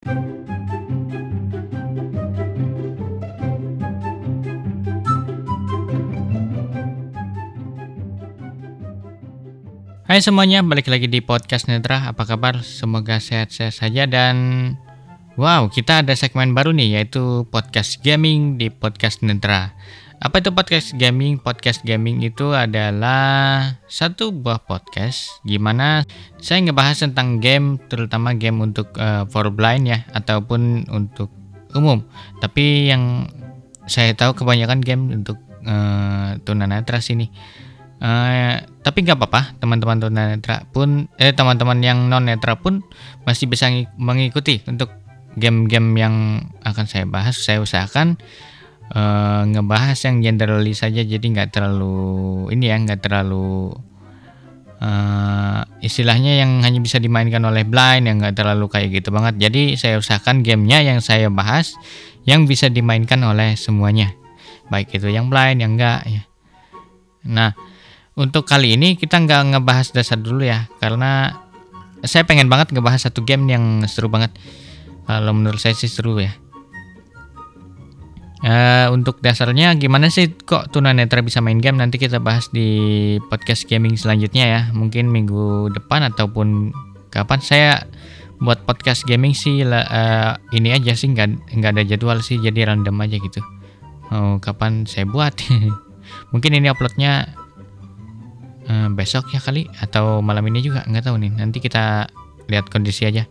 Hai semuanya, balik lagi di podcast Netra. Apa kabar? Semoga sehat-sehat saja dan wow, kita ada segmen baru nih yaitu podcast gaming di podcast Netra. Apa itu podcast gaming? Podcast gaming itu adalah satu buah podcast gimana saya ngebahas tentang game, terutama game untuk uh, for blind ya ataupun untuk umum. Tapi yang saya tahu kebanyakan game untuk uh, tunanetra sini. Uh, tapi nggak apa-apa teman-teman tunanetra pun eh teman-teman yang non netra pun masih bisa mengikuti untuk game-game yang akan saya bahas saya usahakan uh, ngebahas yang generally saja jadi nggak terlalu ini ya nggak terlalu uh, istilahnya yang hanya bisa dimainkan oleh blind yang nggak terlalu kayak gitu banget jadi saya usahakan gamenya yang saya bahas yang bisa dimainkan oleh semuanya baik itu yang blind yang enggak ya nah untuk kali ini kita nggak ngebahas dasar dulu ya, karena saya pengen banget ngebahas satu game yang seru banget. Kalau menurut saya sih seru ya. Uh, untuk dasarnya gimana sih kok tunanetra bisa main game? Nanti kita bahas di podcast gaming selanjutnya ya. Mungkin minggu depan ataupun kapan. Saya buat podcast gaming sih uh, ini aja sih. Nggak nggak ada jadwal sih jadi random aja gitu. Oh, kapan saya buat? Mungkin ini uploadnya uh, besok ya kali atau malam ini juga. Nggak tahu nih. Nanti kita lihat kondisi aja.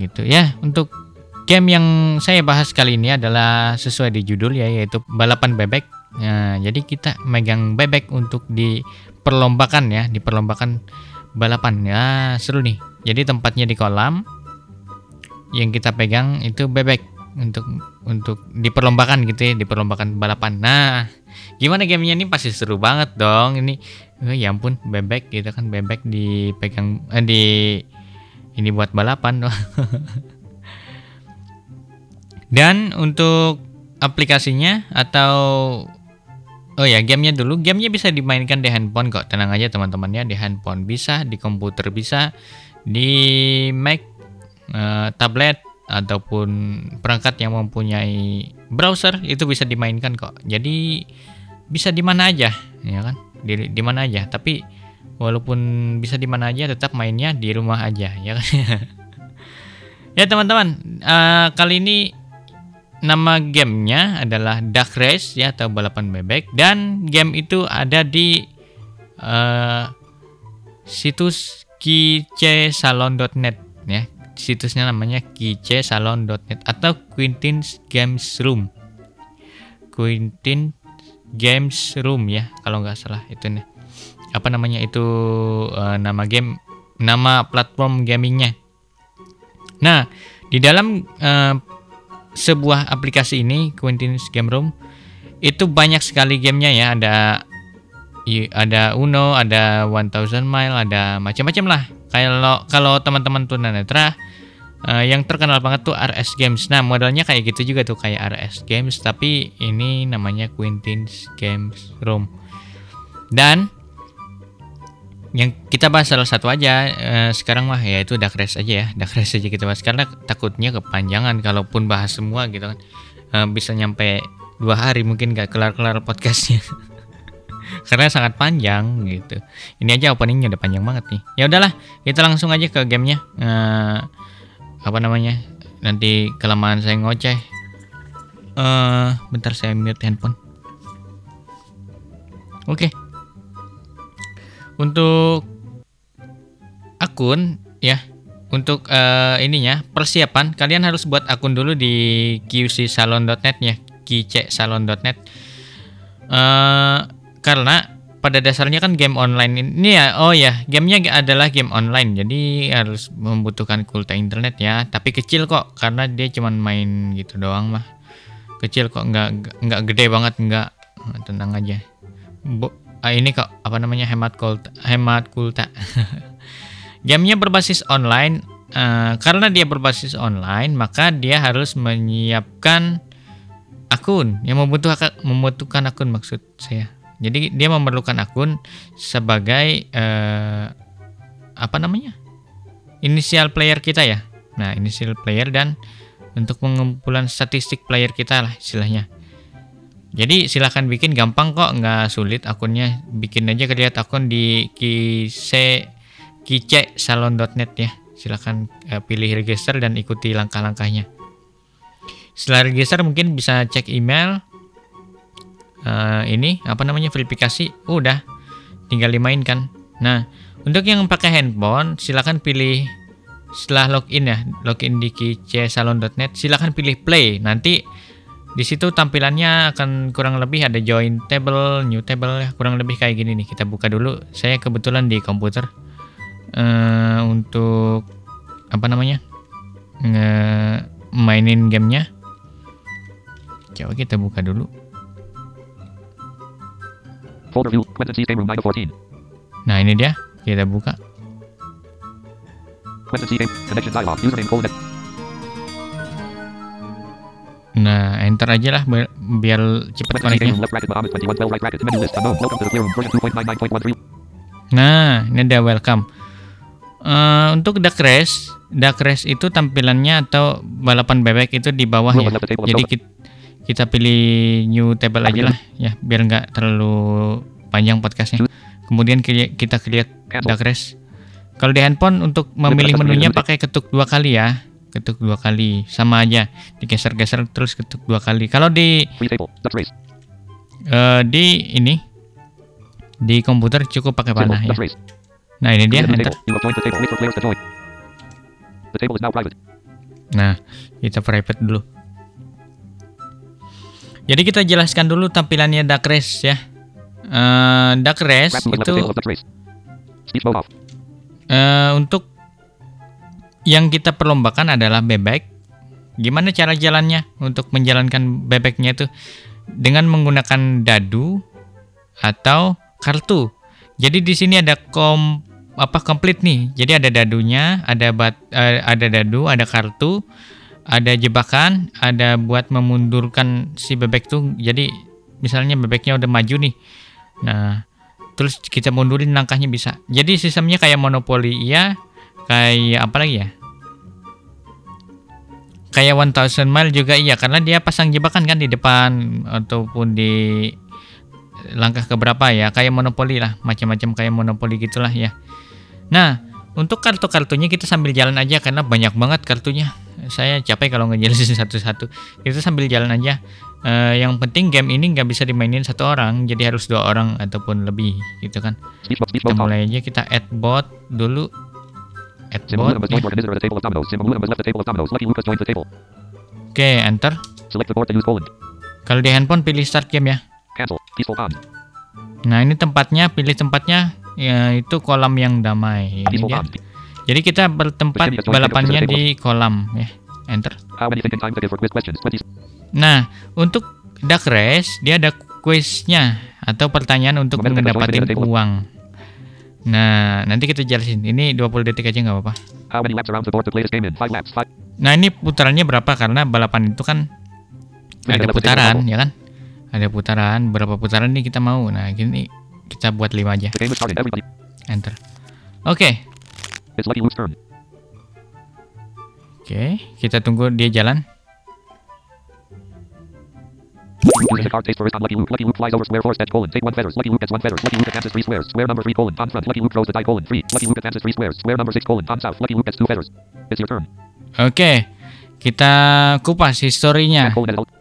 Gitu ya untuk game yang saya bahas kali ini adalah sesuai di judul ya yaitu balapan bebek. Nah, jadi kita megang bebek untuk diperlombakan ya diperlombakan balapan. Ya seru nih. Jadi tempatnya di kolam yang kita pegang itu bebek untuk untuk diperlombakan gitu ya diperlombakan balapan. Nah gimana gamenya ini pasti seru banget dong ini. Oh, ya ampun bebek gitu kan bebek dipegang eh, di ini buat balapan dan untuk aplikasinya atau oh ya gamenya dulu. Gamenya bisa dimainkan di handphone kok. Tenang aja teman-temannya. Di handphone bisa di komputer bisa di Mac uh, tablet ataupun perangkat yang mempunyai browser itu bisa dimainkan kok. Jadi bisa di mana aja ya kan? Di di mana aja. Tapi walaupun bisa di mana aja tetap mainnya di rumah aja ya kan? Ya teman-teman uh, kali ini nama gamenya adalah Duck Race ya atau balapan bebek. Dan game itu ada di uh, situs kicesalon.net ya. Situsnya namanya kicesalon.net atau Quintin's Games Room. Quintin Games Room ya kalau nggak salah itu nih. Apa namanya itu uh, nama game nama platform gamingnya. Nah di dalam uh, sebuah aplikasi ini Quentin's Game Room itu banyak sekali gamenya ya ada ada Uno ada 1000 Mile ada macam-macam lah kalau kalau teman-teman tunanetra Uh, yang terkenal banget tuh RS Games. Nah, modelnya kayak gitu juga tuh kayak RS Games, tapi ini namanya Quentin's Games Room. Dan yang kita bahas salah satu aja uh, sekarang mah ya itu Dark Race aja ya, Dark Race aja kita bahas karena takutnya kepanjangan kalaupun bahas semua gitu kan. Uh, bisa nyampe dua hari mungkin gak kelar-kelar podcastnya. karena sangat panjang gitu. Ini aja openingnya udah panjang banget nih. Ya udahlah, kita langsung aja ke gamenya. Uh, apa namanya nanti kelamaan saya ngoceh uh, bentar saya mute handphone oke okay. Untuk akun ya. Untuk uh, ininya persiapan. Kalian harus buat akun dulu di qcsalon.net ya. qcsalon.net uh, karena pada dasarnya kan game online ini ya oh ya gamenya adalah game online. Jadi harus membutuhkan kuota internet ya. Tapi kecil kok karena dia cuma main gitu doang mah. Kecil kok nggak nggak gede banget nggak. Tenang aja. Bo, ah, ini kok apa namanya hemat kuota hemat kuota gamenya berbasis online uh, karena dia berbasis online maka dia harus menyiapkan akun yang membutuhkan membutuhkan akun maksud saya jadi dia memerlukan akun sebagai uh, apa namanya? Inisial player kita ya. Nah, ini skill player dan untuk pengumpulan statistik player kita lah istilahnya. Jadi silahkan bikin gampang kok, nggak sulit akunnya. Bikin aja lihat akun di kise kice salon.net ya. Silahkan uh, pilih register dan ikuti langkah-langkahnya. Setelah register mungkin bisa cek email. Uh, ini apa namanya verifikasi. udah, tinggal dimainkan. Nah, untuk yang pakai handphone silahkan pilih setelah login ya, login di kicesalon.net, silahkan pilih play. Nanti di situ tampilannya akan kurang lebih ada join table, new table ya, kurang lebih kayak gini nih. Kita buka dulu. Saya kebetulan di komputer uh, untuk apa namanya? nge mainin gamenya. Coba kita buka dulu. Folder view, Nah, ini dia. Kita buka. Connection dialog, username Nah, enter aja lah biar cepat koneknya. Nah, ini ada welcome. Uh, untuk Dark Race, Dark Race itu tampilannya atau balapan bebek itu di bawah ya. Jadi kita, kita pilih new table aja lah ya, biar nggak terlalu panjang podcastnya. Kemudian kita lihat Dark Race. Kalau di handphone untuk memilih menunya pakai ketuk dua kali ya ketuk dua kali. Sama aja digeser-geser terus ketuk dua kali. Kalau di uh, di ini di komputer cukup pakai panah ya. nah ini dia enter nah kita private dulu. Jadi kita jelaskan dulu tampilannya Dark Race ya. Uh, Dark Race itu uh, untuk yang kita perlombakan adalah bebek. Gimana cara jalannya untuk menjalankan bebeknya itu dengan menggunakan dadu atau kartu. Jadi di sini ada kom apa komplit nih. Jadi ada dadunya, ada bat, uh, ada dadu, ada kartu, ada jebakan, ada buat memundurkan si bebek tuh. Jadi misalnya bebeknya udah maju nih. Nah, terus kita mundurin langkahnya bisa. Jadi sistemnya kayak monopoli iya, kayak apa lagi ya? Kayak One Thousand Mile juga iya karena dia pasang jebakan kan di depan ataupun di langkah keberapa ya kayak monopoli lah macam-macam kayak monopoli gitulah ya. Nah untuk kartu-kartunya kita sambil jalan aja karena banyak banget kartunya. Saya capek kalau ngejelasin satu-satu. Kita sambil jalan aja. Uh, yang penting game ini nggak bisa dimainin satu orang jadi harus dua orang ataupun lebih gitu kan. Kita mulai aja kita add bot dulu Oke, okay, enter. Kalau di handphone pilih start game ya. Nah, ini tempatnya, pilih tempatnya ya itu kolam yang damai. Ini dia. Jadi kita bertempat balapannya di kolam ya. Enter. Nah, untuk Dark Race dia ada quiznya atau pertanyaan untuk mendapatkan uang. Nah, nanti kita jelasin. Ini 20 detik aja nggak apa-apa. Nah, ini putarannya berapa? Karena balapan itu kan ada putaran, ya kan? Ada putaran. Berapa putaran nih kita mau? Nah, gini kita buat 5 aja. Enter. Oke. Okay. Oke, okay, kita tunggu dia jalan. A card taste first on Lucky Luke. Lucky Luke flies over square force edge colon. Take one feathers. Lucky Luke gets one feathers. Lucky Luke advances three squares. Square number three colon. On front. Lucky Luke throws the die colon. Three. Lucky Luke advances three squares. Square number six colon. On south. Lucky Luke gets two feathers. It's your turn. Oke. Okay. Kita kupas historinya.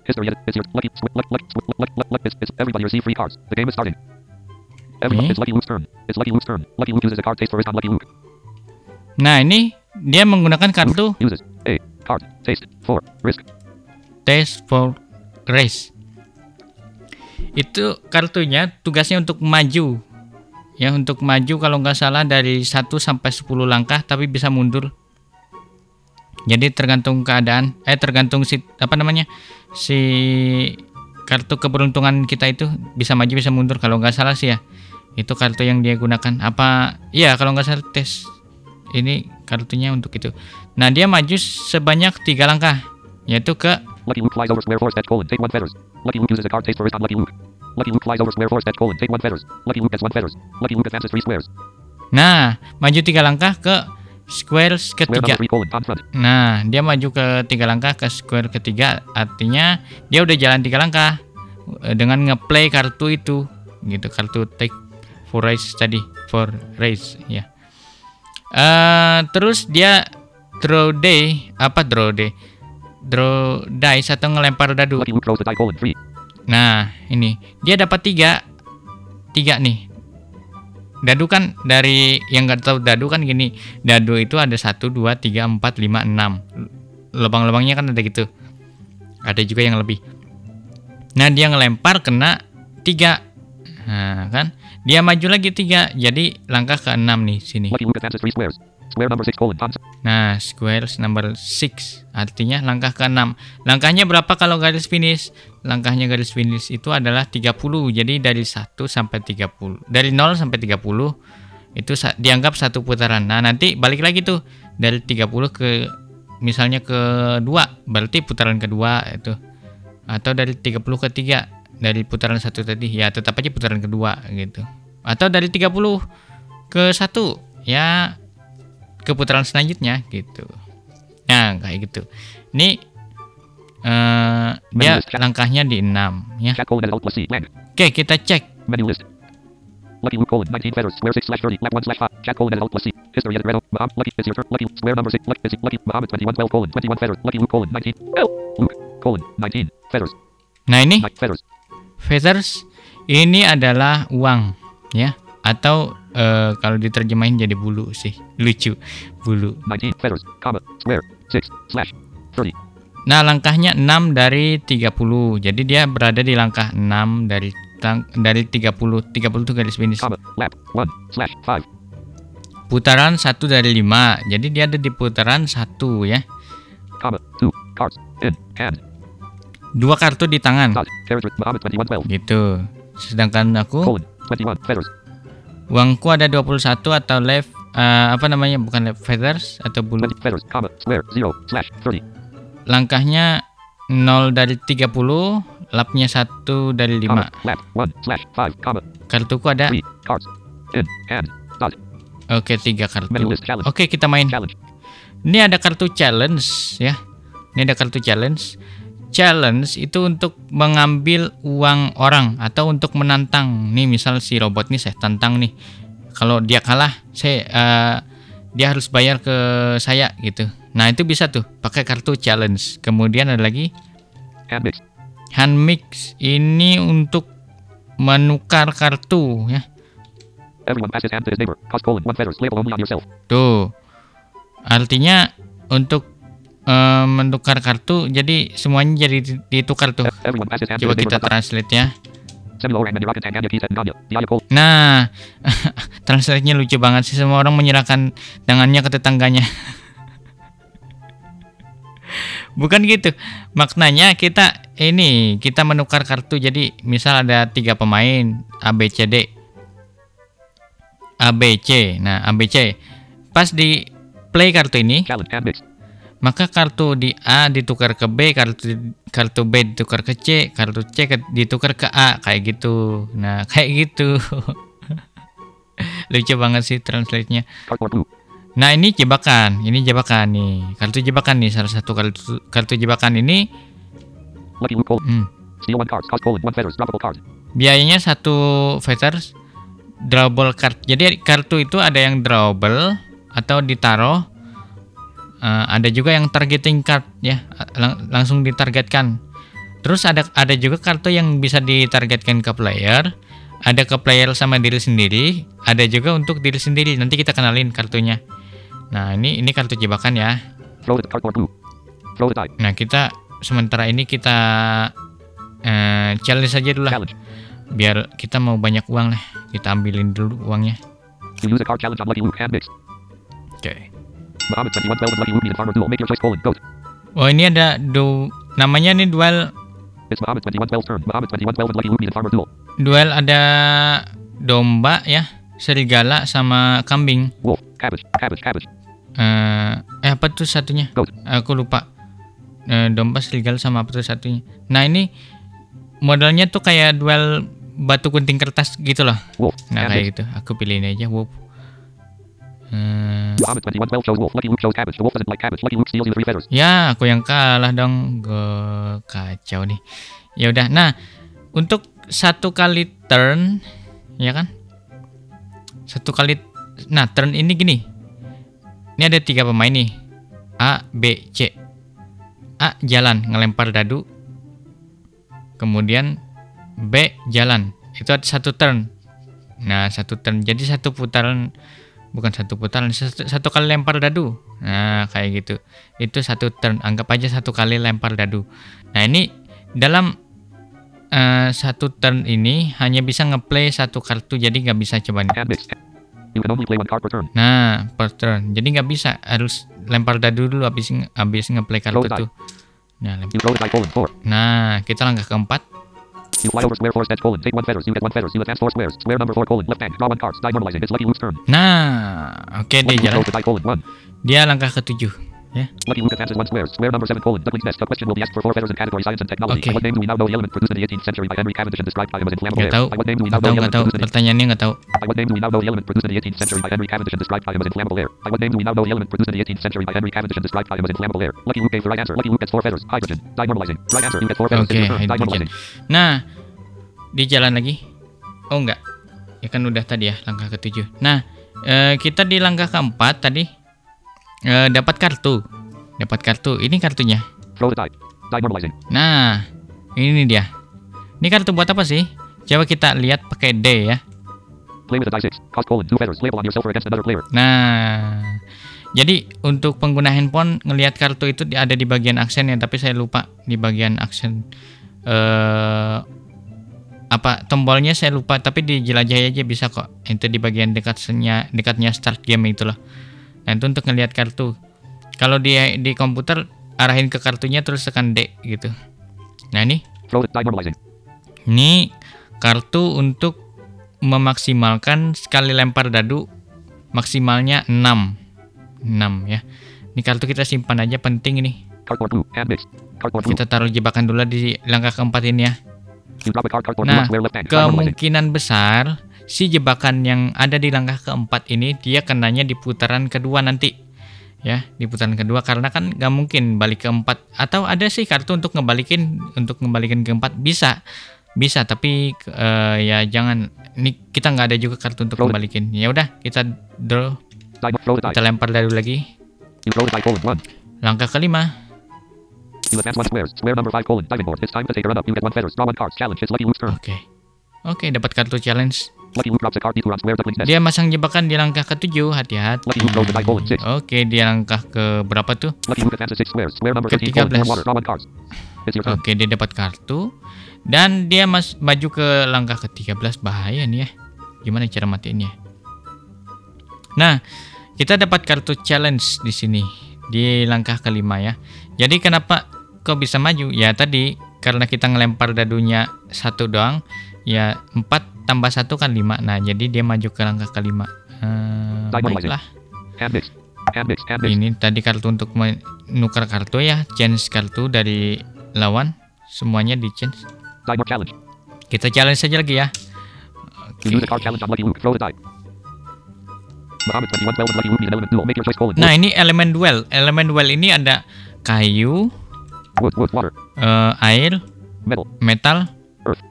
History. It's your lucky. Lucky. Lucky. Lucky. It's, it's everybody receive free cards. The game is starting. Everyone. Okay. Eh? It's Lucky Luke's turn. It's Lucky Luke's turn. Lucky Luke uses a card taste first on Lucky Luke. Nah ini dia menggunakan kartu. Uses a card taste for risk. Taste for race itu kartunya tugasnya untuk maju. Ya untuk maju kalau nggak salah dari 1 sampai 10 langkah tapi bisa mundur. Jadi tergantung keadaan eh tergantung si apa namanya si kartu keberuntungan kita itu bisa maju bisa mundur. Kalau nggak salah sih ya itu kartu yang dia gunakan. Apa iya kalau nggak salah tes ini kartunya untuk itu. Nah dia maju sebanyak tiga langkah yaitu ke Lucky Luke flies over square force edge colon take one feathers. Lucky Luke uses a card taste first on Lucky Luke. Lucky Luke flies over square force edge colon take one feathers. Lucky Luke gets one feathers. Lucky Luke advances three squares. Nah, maju tiga langkah ke squares Square ketiga. number 3 colon. On front. Nah, dia maju ke tiga langkah ke square ketiga, artinya dia udah jalan tiga langkah eh, dengan ngeplay kartu itu, gitu kartu take for race tadi for race ya. Eh terus dia draw day apa draw day? Draw dice atau ngelempar dadu. Lucky Luke throws the die colon. 3. Nah, ini dia dapat tiga, tiga nih. Dadu kan dari yang nggak tahu dadu kan gini, dadu itu ada satu, dua, tiga, empat, lima, enam. Lubang-lubangnya kan ada gitu. Ada juga yang lebih. Nah dia ngelempar kena tiga, nah kan? Dia maju lagi tiga, jadi langkah ke enam nih sini. Lucky Luke advances 3 squares. Square number 6 colon. On. Nah, squares number 6 artinya langkah ke-6. Langkahnya berapa kalau garis finish? Langkahnya garis finish itu adalah 30. Jadi dari 1 sampai 30. Dari 0 sampai 30 itu dianggap satu putaran. Nah, nanti balik lagi tuh dari 30 ke misalnya ke 2, berarti putaran kedua itu. Atau dari 30 ke 3 dari putaran satu tadi ya tetap aja putaran kedua gitu. Atau dari 30 ke 1 ya ke putaran selanjutnya gitu. Nah, kayak gitu. Ini eh dia list chat. langkahnya di 6 ya. Oke, kita cek. Menu list. Lucky Luke colon 19 feathers. Square 6 slash 30. Left 1 slash 5. Chat colon and alt plus C. History. Maham. Lucky. It's your turn. Lucky. Square number 6. Lucky. It's Lucky. Muhammad 21 12 colon. 21 feathers. Lucky Luke colon 19. Oh. Luke colon 19 feathers. Nah, ini 9 feathers. Feathers ini adalah uang ya atau eh, kalau diterjemahin jadi bulu sih. Lucu. Bulu. 19 feathers. Comma. Square 6 slash 30. Nah, langkahnya 6 dari 30. Jadi dia berada di langkah 6 dari tang- dari 30. 30 itu garis finish. Comma. Lap 1 slash 5. Putaran 1 dari 5. Jadi dia ada di putaran 1 ya. Comma. 2 cards. In hand. Dua kartu di tangan Dot. Character Muhammad 21 12. gitu. Sedangkan aku Colon 21 feathers. uangku ada 21 atau left eh, apa namanya bukan left feathers atau bulu. 20 feathers. Comma. Square 0 slash 30. Langkahnya 0 dari 30, lapnya 1 dari 5. Comma. Lap 1 slash 5. Comma. Kartuku ada 3 cards. In hand. Dot. oke 3 kartu. Oke, kita main. Ini ada kartu challenge ya. Ini ada kartu challenge. Challenge itu untuk mengambil uang orang atau untuk menantang. Nih misal si robot nih saya tantang nih. Kalau dia kalah, saya eh, dia harus bayar ke saya gitu. Nah, itu bisa tuh pakai kartu challenge. Kemudian ada lagi Hand mix. Ini untuk menukar kartu ya. Everyone passes hand to his neighbor. Cost colon 1 feathers. Label only on yourself. Tuh. Artinya untuk eh, menukar kartu jadi semuanya jadi di- ditukar tuh. Coba kita translate ya. Nah, translate-nya lucu banget sih semua orang menyerahkan tangannya ke tetangganya. Bukan gitu. Maknanya kita ini kita menukar kartu. Jadi misal ada tiga pemain A B C D. A B C. Nah, A B C. Pas di play kartu ini, Challenge. Maka kartu di A ditukar ke B, kartu kartu B ditukar ke C, kartu C ditukar ke A kayak gitu. Nah, kayak gitu. Lucu banget sih translate-nya. Nah, ini jebakan. Ini jebakan nih. Kartu jebakan nih salah satu kartu kartu jebakan ini hmm, Steal one cards. Cost colon 1 feathers. Droppable card. biayanya satu feathers drawable card. Jadi kartu itu ada yang drawable atau ditaruh Eh, ada juga yang targeting card ya, lang- langsung ditargetkan. Terus ada ada juga kartu yang bisa ditargetkan ke player, ada ke player sama diri sendiri, ada juga untuk diri sendiri. Nanti kita kenalin kartunya. Nah, ini ini kartu jebakan ya. Nah, kita sementara ini kita eh, challenge saja dulu lah. Biar kita mau banyak uang lah. Kita ambilin dulu uangnya. You use Muhammad 21 12 and Lucky Luke and Farmer Duel. Make your choice colon. Goat. Oh, ini ada du namanya nih duel It's Muhammad 21 12 turn. Muhammad 21 12 and Lucky Luke and Farmer Duel. duel ada domba ya, serigala sama kambing. Wolf. Cabbage. Cabbage. Cabbage. Eh, eh apa tuh satunya? Goat. Aku lupa. Eh, domba, serigala sama apa tuh satunya? Nah ini modelnya tuh kayak duel batu gunting kertas gitu loh. Wolf. Nah kayak gitu. Aku pilih ini aja. Wow. Hmm, Muhammad 21 12 chose wolf. Lucky Luke chose cabbage. The wolf doesn't like cabbage. Lucky Luke steals you three feathers. ya, aku yang kalah dong. Gue kacau nih. Ya udah. Nah, untuk satu kali turn, ya kan? Satu kali. Nah, turn ini gini. Ini ada tiga pemain nih. A, B, C. A jalan ngelempar dadu. Kemudian B jalan. Itu ada satu turn. Nah, satu turn. Jadi satu putaran bukan satu putaran, satu, satu kali lempar dadu. Nah, kayak gitu. Itu satu turn. Anggap aja satu kali lempar dadu. Nah, ini dalam eh, satu turn ini hanya bisa ngeplay satu kartu, jadi nggak bisa coba. Nah, per turn. Jadi nggak bisa, harus lempar dadu dulu habis habis ngeplay kartu tuh. Nah, lempar. Nah, kita langkah keempat. You fly over square forest edge colon. Take one feathers. You get one feathers. You advance four squares. Square number four colon. Left hand. Draw one cards. Die normalizing. It's Lucky turn. Nah, oke dia Lucky Luke jalan. colon one. Dia langkah ketujuh. Ya. Lucky Luke advances one square. Square number seven colon. Duckling's nest. The question will be asked for four feathers in category science and technology. Okay. What name do we now know the element produced in the 18th century by Henry Cavendish and described by him as inflammable air? tahu. By what name do we now know the element produced in the Pertanyaannya nggak tahu. By what name do we now know the element produced in the 18th century by Henry Cavendish and described by him as inflammable air? By what name do we now know the element produced in the 18th century by Henry Cavendish and described by him as inflammable air? Lucky Luke gave the right answer. Lucky Luke gets four feathers. Hydrogen. Die normalizing. Right answer. You get four feathers. Hidrogen. normalizing. Nah, di jalan lagi. Oh enggak. Ya kan udah tadi ya langkah ketujuh. Nah, eh, kita di langkah keempat tadi eh, dapat kartu. Dapat kartu. Ini kartunya. Nah, ini dia. Ini kartu buat apa sih? Coba kita lihat pakai D ya. Nah, jadi untuk pengguna handphone ngelihat kartu itu ada di bagian aksen ya, tapi saya lupa di bagian aksen eh apa tombolnya saya lupa, tapi dijelajahi aja bisa kok. Itu di bagian dekatnya dekatnya start game itu loh. Nah, itu untuk ngelihat kartu. Kalau di di komputer arahin ke kartunya terus tekan D gitu. Nah, ini ini kartu untuk memaksimalkan sekali lempar dadu maksimalnya 6. 6 ya. Ini kartu kita simpan aja penting ini. Kita taruh jebakan dulu di langkah keempat ini ya. Nah, kemungkinan besar si jebakan yang ada di langkah keempat ini dia kenanya di putaran kedua nanti. Ya, di putaran kedua karena kan nggak mungkin balik ke empat atau ada sih kartu untuk ngebalikin untuk ngebalikin ke empat bisa. Bisa tapi eh, ya jangan. Ini kita nggak ada juga kartu untuk Roll ngebalikin. Ya udah kita draw. Kita lempar dadu lagi. Langkah kelima. Luke's turn. oke. Oke dapat kartu challenge Dia masang jebakan di langkah ketujuh hati-hati six. oke dia langkah ke berapa tuh Ke 13 colon. 13. Warm water. Draw one cards. It's your turn. Oke, dia dapat kartu dan dia mas maju ke langkah ke-13 bahaya nih ya. Gimana cara matiinnya? Nah, kita dapat kartu challenge di sini di langkah kelima ya. Jadi kenapa kok bisa maju? Ya tadi karena kita ngelempar dadunya satu doang, ya 4 tambah satu kan 5. Nah, jadi dia maju ke langkah kelima. Eh, baiklah. Ini tadi kartu untuk menukar kartu ya, change kartu dari lawan semuanya di change. Kita challenge saja lagi ya. You Oke. use a card challenge on Lucky Luke. Throw the die. Muhammad 21 12 and Lucky Luke need an element duel. Make your choice colon. Nah ini elemen duel. Elemen duel ini ada kayu, eh, air, Metal.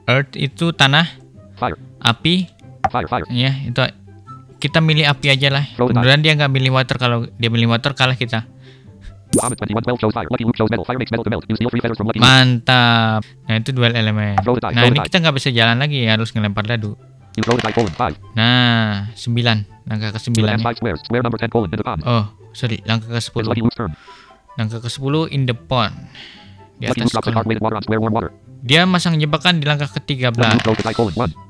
Earth. itu tanah api? Ya itu kita milih api aja lah. Kemudian dia nggak milih water. Kalau dia milih water kalah kita. Mantap. Nah itu dual elemen. Nah ini kita nggak bisa jalan lagi. Ya harus ngelempar dadu nah sembilan. langkah ke sembilan. oh sorry. Langkah ke 10 langkah ke 10 in the pond. Di atas dia masang jebakan di langkah ketiga 13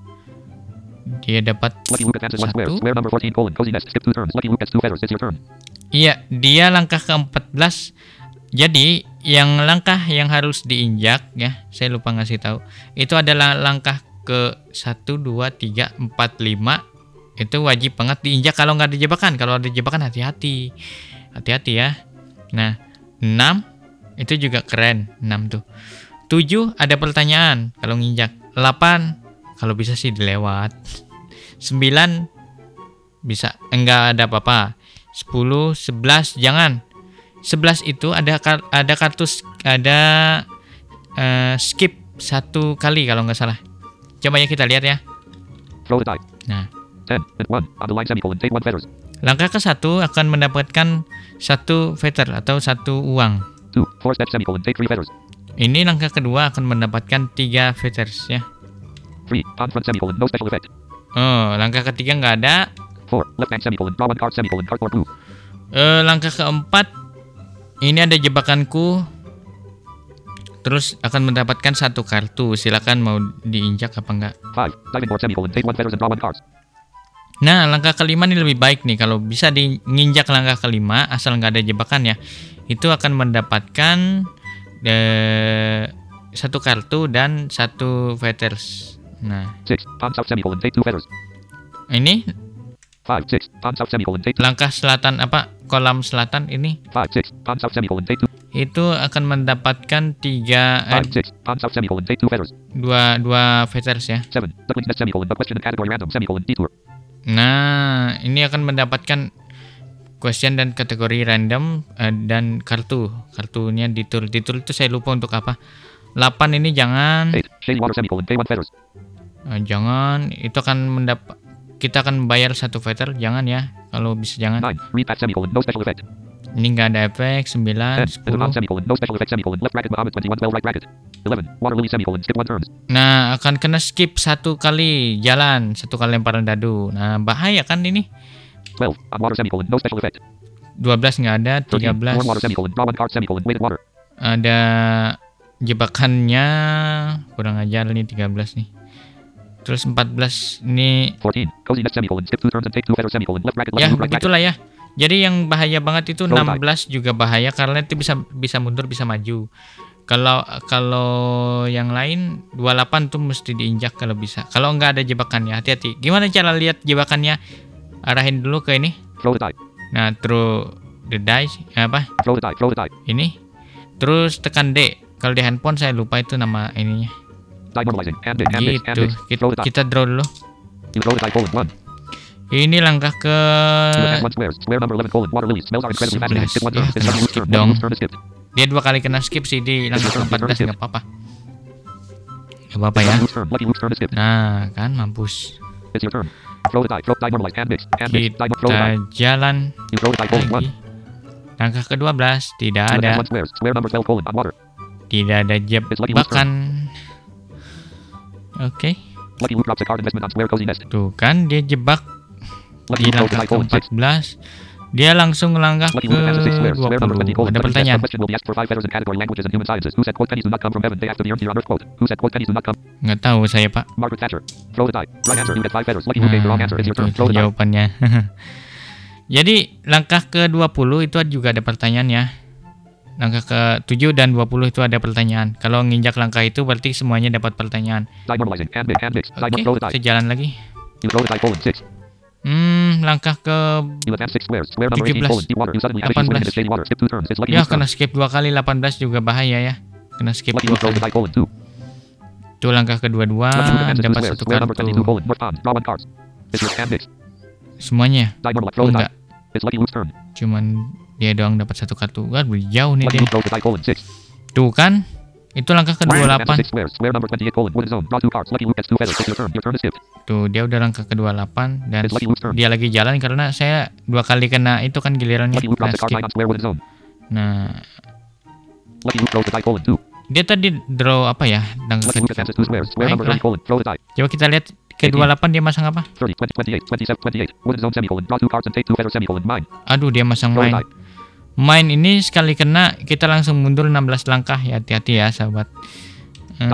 dia dapat Lucky Luke advances one square. Satu. Square number 14 colon. Cozy nest. Skip two turns. Lucky Luke gets two feathers. It's your turn. Iya, dia langkah ke-14. Jadi, yang langkah yang harus diinjak ya, saya lupa ngasih tahu. Itu adalah langkah ke 1 2 3 4 5. Itu wajib banget diinjak kalau nggak ada jebakan. Kalau ada jebakan hati-hati. Hati-hati ya. Nah, 6 itu juga keren, 6 tuh. 7 ada pertanyaan kalau nginjak. 8 kalau bisa sih dilewat. 9 bisa enggak ada apa-apa. 10, 11, jangan. 11 itu ada ada kartu ada eh, skip satu kali kalau nggak salah. Coba ya kita lihat ya. Throw the die. Nah, 10 and 1. On the line semicolon. Take 1 feathers. langkah ke satu akan mendapatkan satu feather atau satu uang. 2. 4 step semicolon. Take 3 feathers. Ini langkah kedua akan mendapatkan tiga feathers ya. 3. On front semicolon. No special effect. Oh, langkah ketiga nggak ada. 4. Left hand semicolon. Draw 1 card semicolon. Card 4 blue. Eh, langkah keempat ini ada jebakanku. Terus akan mendapatkan satu kartu. Silakan mau diinjak apa enggak. 5. Diving board semicolon. Take 1 feathers and draw 1 cards. Nah, langkah kelima ini lebih baik nih kalau bisa diinjak langkah kelima asal nggak ada jebakan ya. Itu akan mendapatkan eh, satu kartu dan satu feathers. Nah, 6. On south semicolon. Take 2 feathers. ini 5. 6. On south semicolon. Take 2. langkah selatan apa? Kolam selatan ini 5. 6. On south semicolon. Take 2. itu akan mendapatkan tiga eh, 5. 6. On south semicolon. Take 2 feathers. dua dua feathers ya. 7. The semicolon. The question and category random semicolon. Detour. Nah, ini akan mendapatkan question dan kategori random eh, dan kartu. Kartunya detour. Detour itu saya lupa untuk apa. 8 ini jangan 8. Shady water semicolon. Pay 1 feathers. Eh, jangan itu akan mendapat kita akan bayar satu feather jangan ya kalau bisa jangan 9. Read path semicolon. No special effect. ini nggak ada efek 9 10. And the 10 on semicolon. No special effect semicolon. Left bracket Muhammad 21. 12 right bracket. 11. Water lily semicolon. Skip 1 turns. nah akan kena skip satu kali jalan satu kali lemparan dadu nah bahaya kan ini 12. On water semicolon. No special effect. 12 nggak ada 13. 13 Warm water semicolon. Draw 1 card semicolon. Weighted water. ada jebakannya kurang ajar nih 13 nih terus 14 ini 14. Cozy nest semicolon. Skip 2 turns and take 2 feathers semicolon. Left bracket. ya begitulah ya. Jadi yang bahaya banget itu Roll tide. 16 juga bahaya karena itu bisa bisa mundur bisa maju. Kalau kalau yang lain 28 tuh mesti diinjak kalau bisa. Kalau nggak ada jebakannya hati-hati. Gimana cara lihat jebakannya? Arahin dulu ke ini. Nah throw the dice apa? Ini. Terus tekan D. Kalau di handphone saya lupa itu nama ininya gitu kita, kita draw dulu You throw the die colon 1. ini langkah ke You have 1 squares. Square number 11 colon. Water lilies. Smells are incredibly fascinating. Skip 1 turn. Ya, This is kena your skip turn. dong. Dia dua kali kena skip sih di langkah ke yes, yes, 14 yes. nggak apa-apa nggak apa-apa ya nah kan mampus kita jalan You throw the die colon 1. lagi langkah ke-12 tidak ada have 1 squares. Square number 12 colon. On water. tidak ada jebakan cozy nest. tuh kan dia jebak di langkah 6. ke-14 dia langsung langkah ke Lucky Luke has a 6 squares. Square number 20 colon. 20 ada 20 pertanyaan The question will be asked for 5 feathers in category languages and human sciences. Who said quote pennies do not come from heaven? They asked to the earth here on earth quote. Who said quote pennies do not come? nggak tahu saya pak Margaret Thatcher. Throw the die. Right answer. You get 5 feathers. Lucky Luke gave the wrong Nah, answer. It's your itu, turn. itu Throw the die. jawabannya. Jadi langkah ke-20 itu juga ada pertanyaan ya. Langkah ke-7 dan 20 itu ada pertanyaan. Kalau nginjak langkah itu berarti semuanya dapat pertanyaan. Oke, saya jalan lagi. You throw the die colon 6. Hmm, langkah ke You have 6 squares. Square number 18 17. colon. Deep water. You suddenly have a 18. swim in shady water. Skip 2 turns. It's Lucky ya kena skip dua kali 18 juga bahaya ya. Kena skip dua kali. the die colon 2. Itu langkah kedua-dua Lucky Luke advances 2 dapat satu 22 kartu. colon. North pond. Draw 1 cards. It's your hand mix. Semuanya. Enggak, cuman dia doang dapat satu kartu. Wah, jauh nih dia. Luke throws the die colon 6. Tuh kan? Itu langkah Advances ke-28. 6 squares. Square number 28 colon. Wooden zone. Draw 2 cards. Lucky Luke gets 2 feathers. It's your turn. Your turn is skipped. Tuh, dia udah langkah ke-28 dan dia lagi jalan karena saya dua kali kena itu kan gilirannya Lucky Luke kena drops a card skip. 9 on square wooden zone. Nah, 2. dia tadi draw apa ya? Langkah ke advances 2 squares. Square number Baiklah. 30 colon. Throw the die. Coba kita lihat ke-28 dia masang apa? 30, 20, 28, 27, 28. Wooden zone semicolon. Draw 2 cards and take 2 feathers semicolon. Mine. Aduh, dia masang main. Main ini sekali kena kita langsung mundur 16 langkah ya. Hati-hati ya, sahabat. Eh,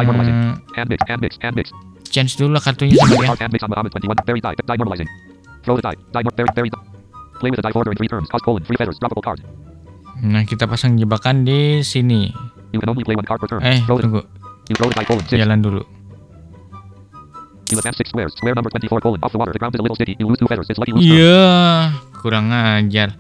mix. chance dulu lah kartunya sama dia. Card hand mix on Muhammad 21. Very die. Die normalizing. Throw the die. Die. nor- Very, very. Play with the die order in 3 turns. Cost colon. 3 feathers. Droppable card. Nah, kita pasang jebakan di sini. You can only play one card per turn. Eh, tunggu. you throw the die colon 6. Jalan dulu. You advance 6 squares. Square number 24 colon. Off the water. The ground is a little sticky. You lose 2 feathers. It's Lucky Luke's turn. Iya, kurang ajar.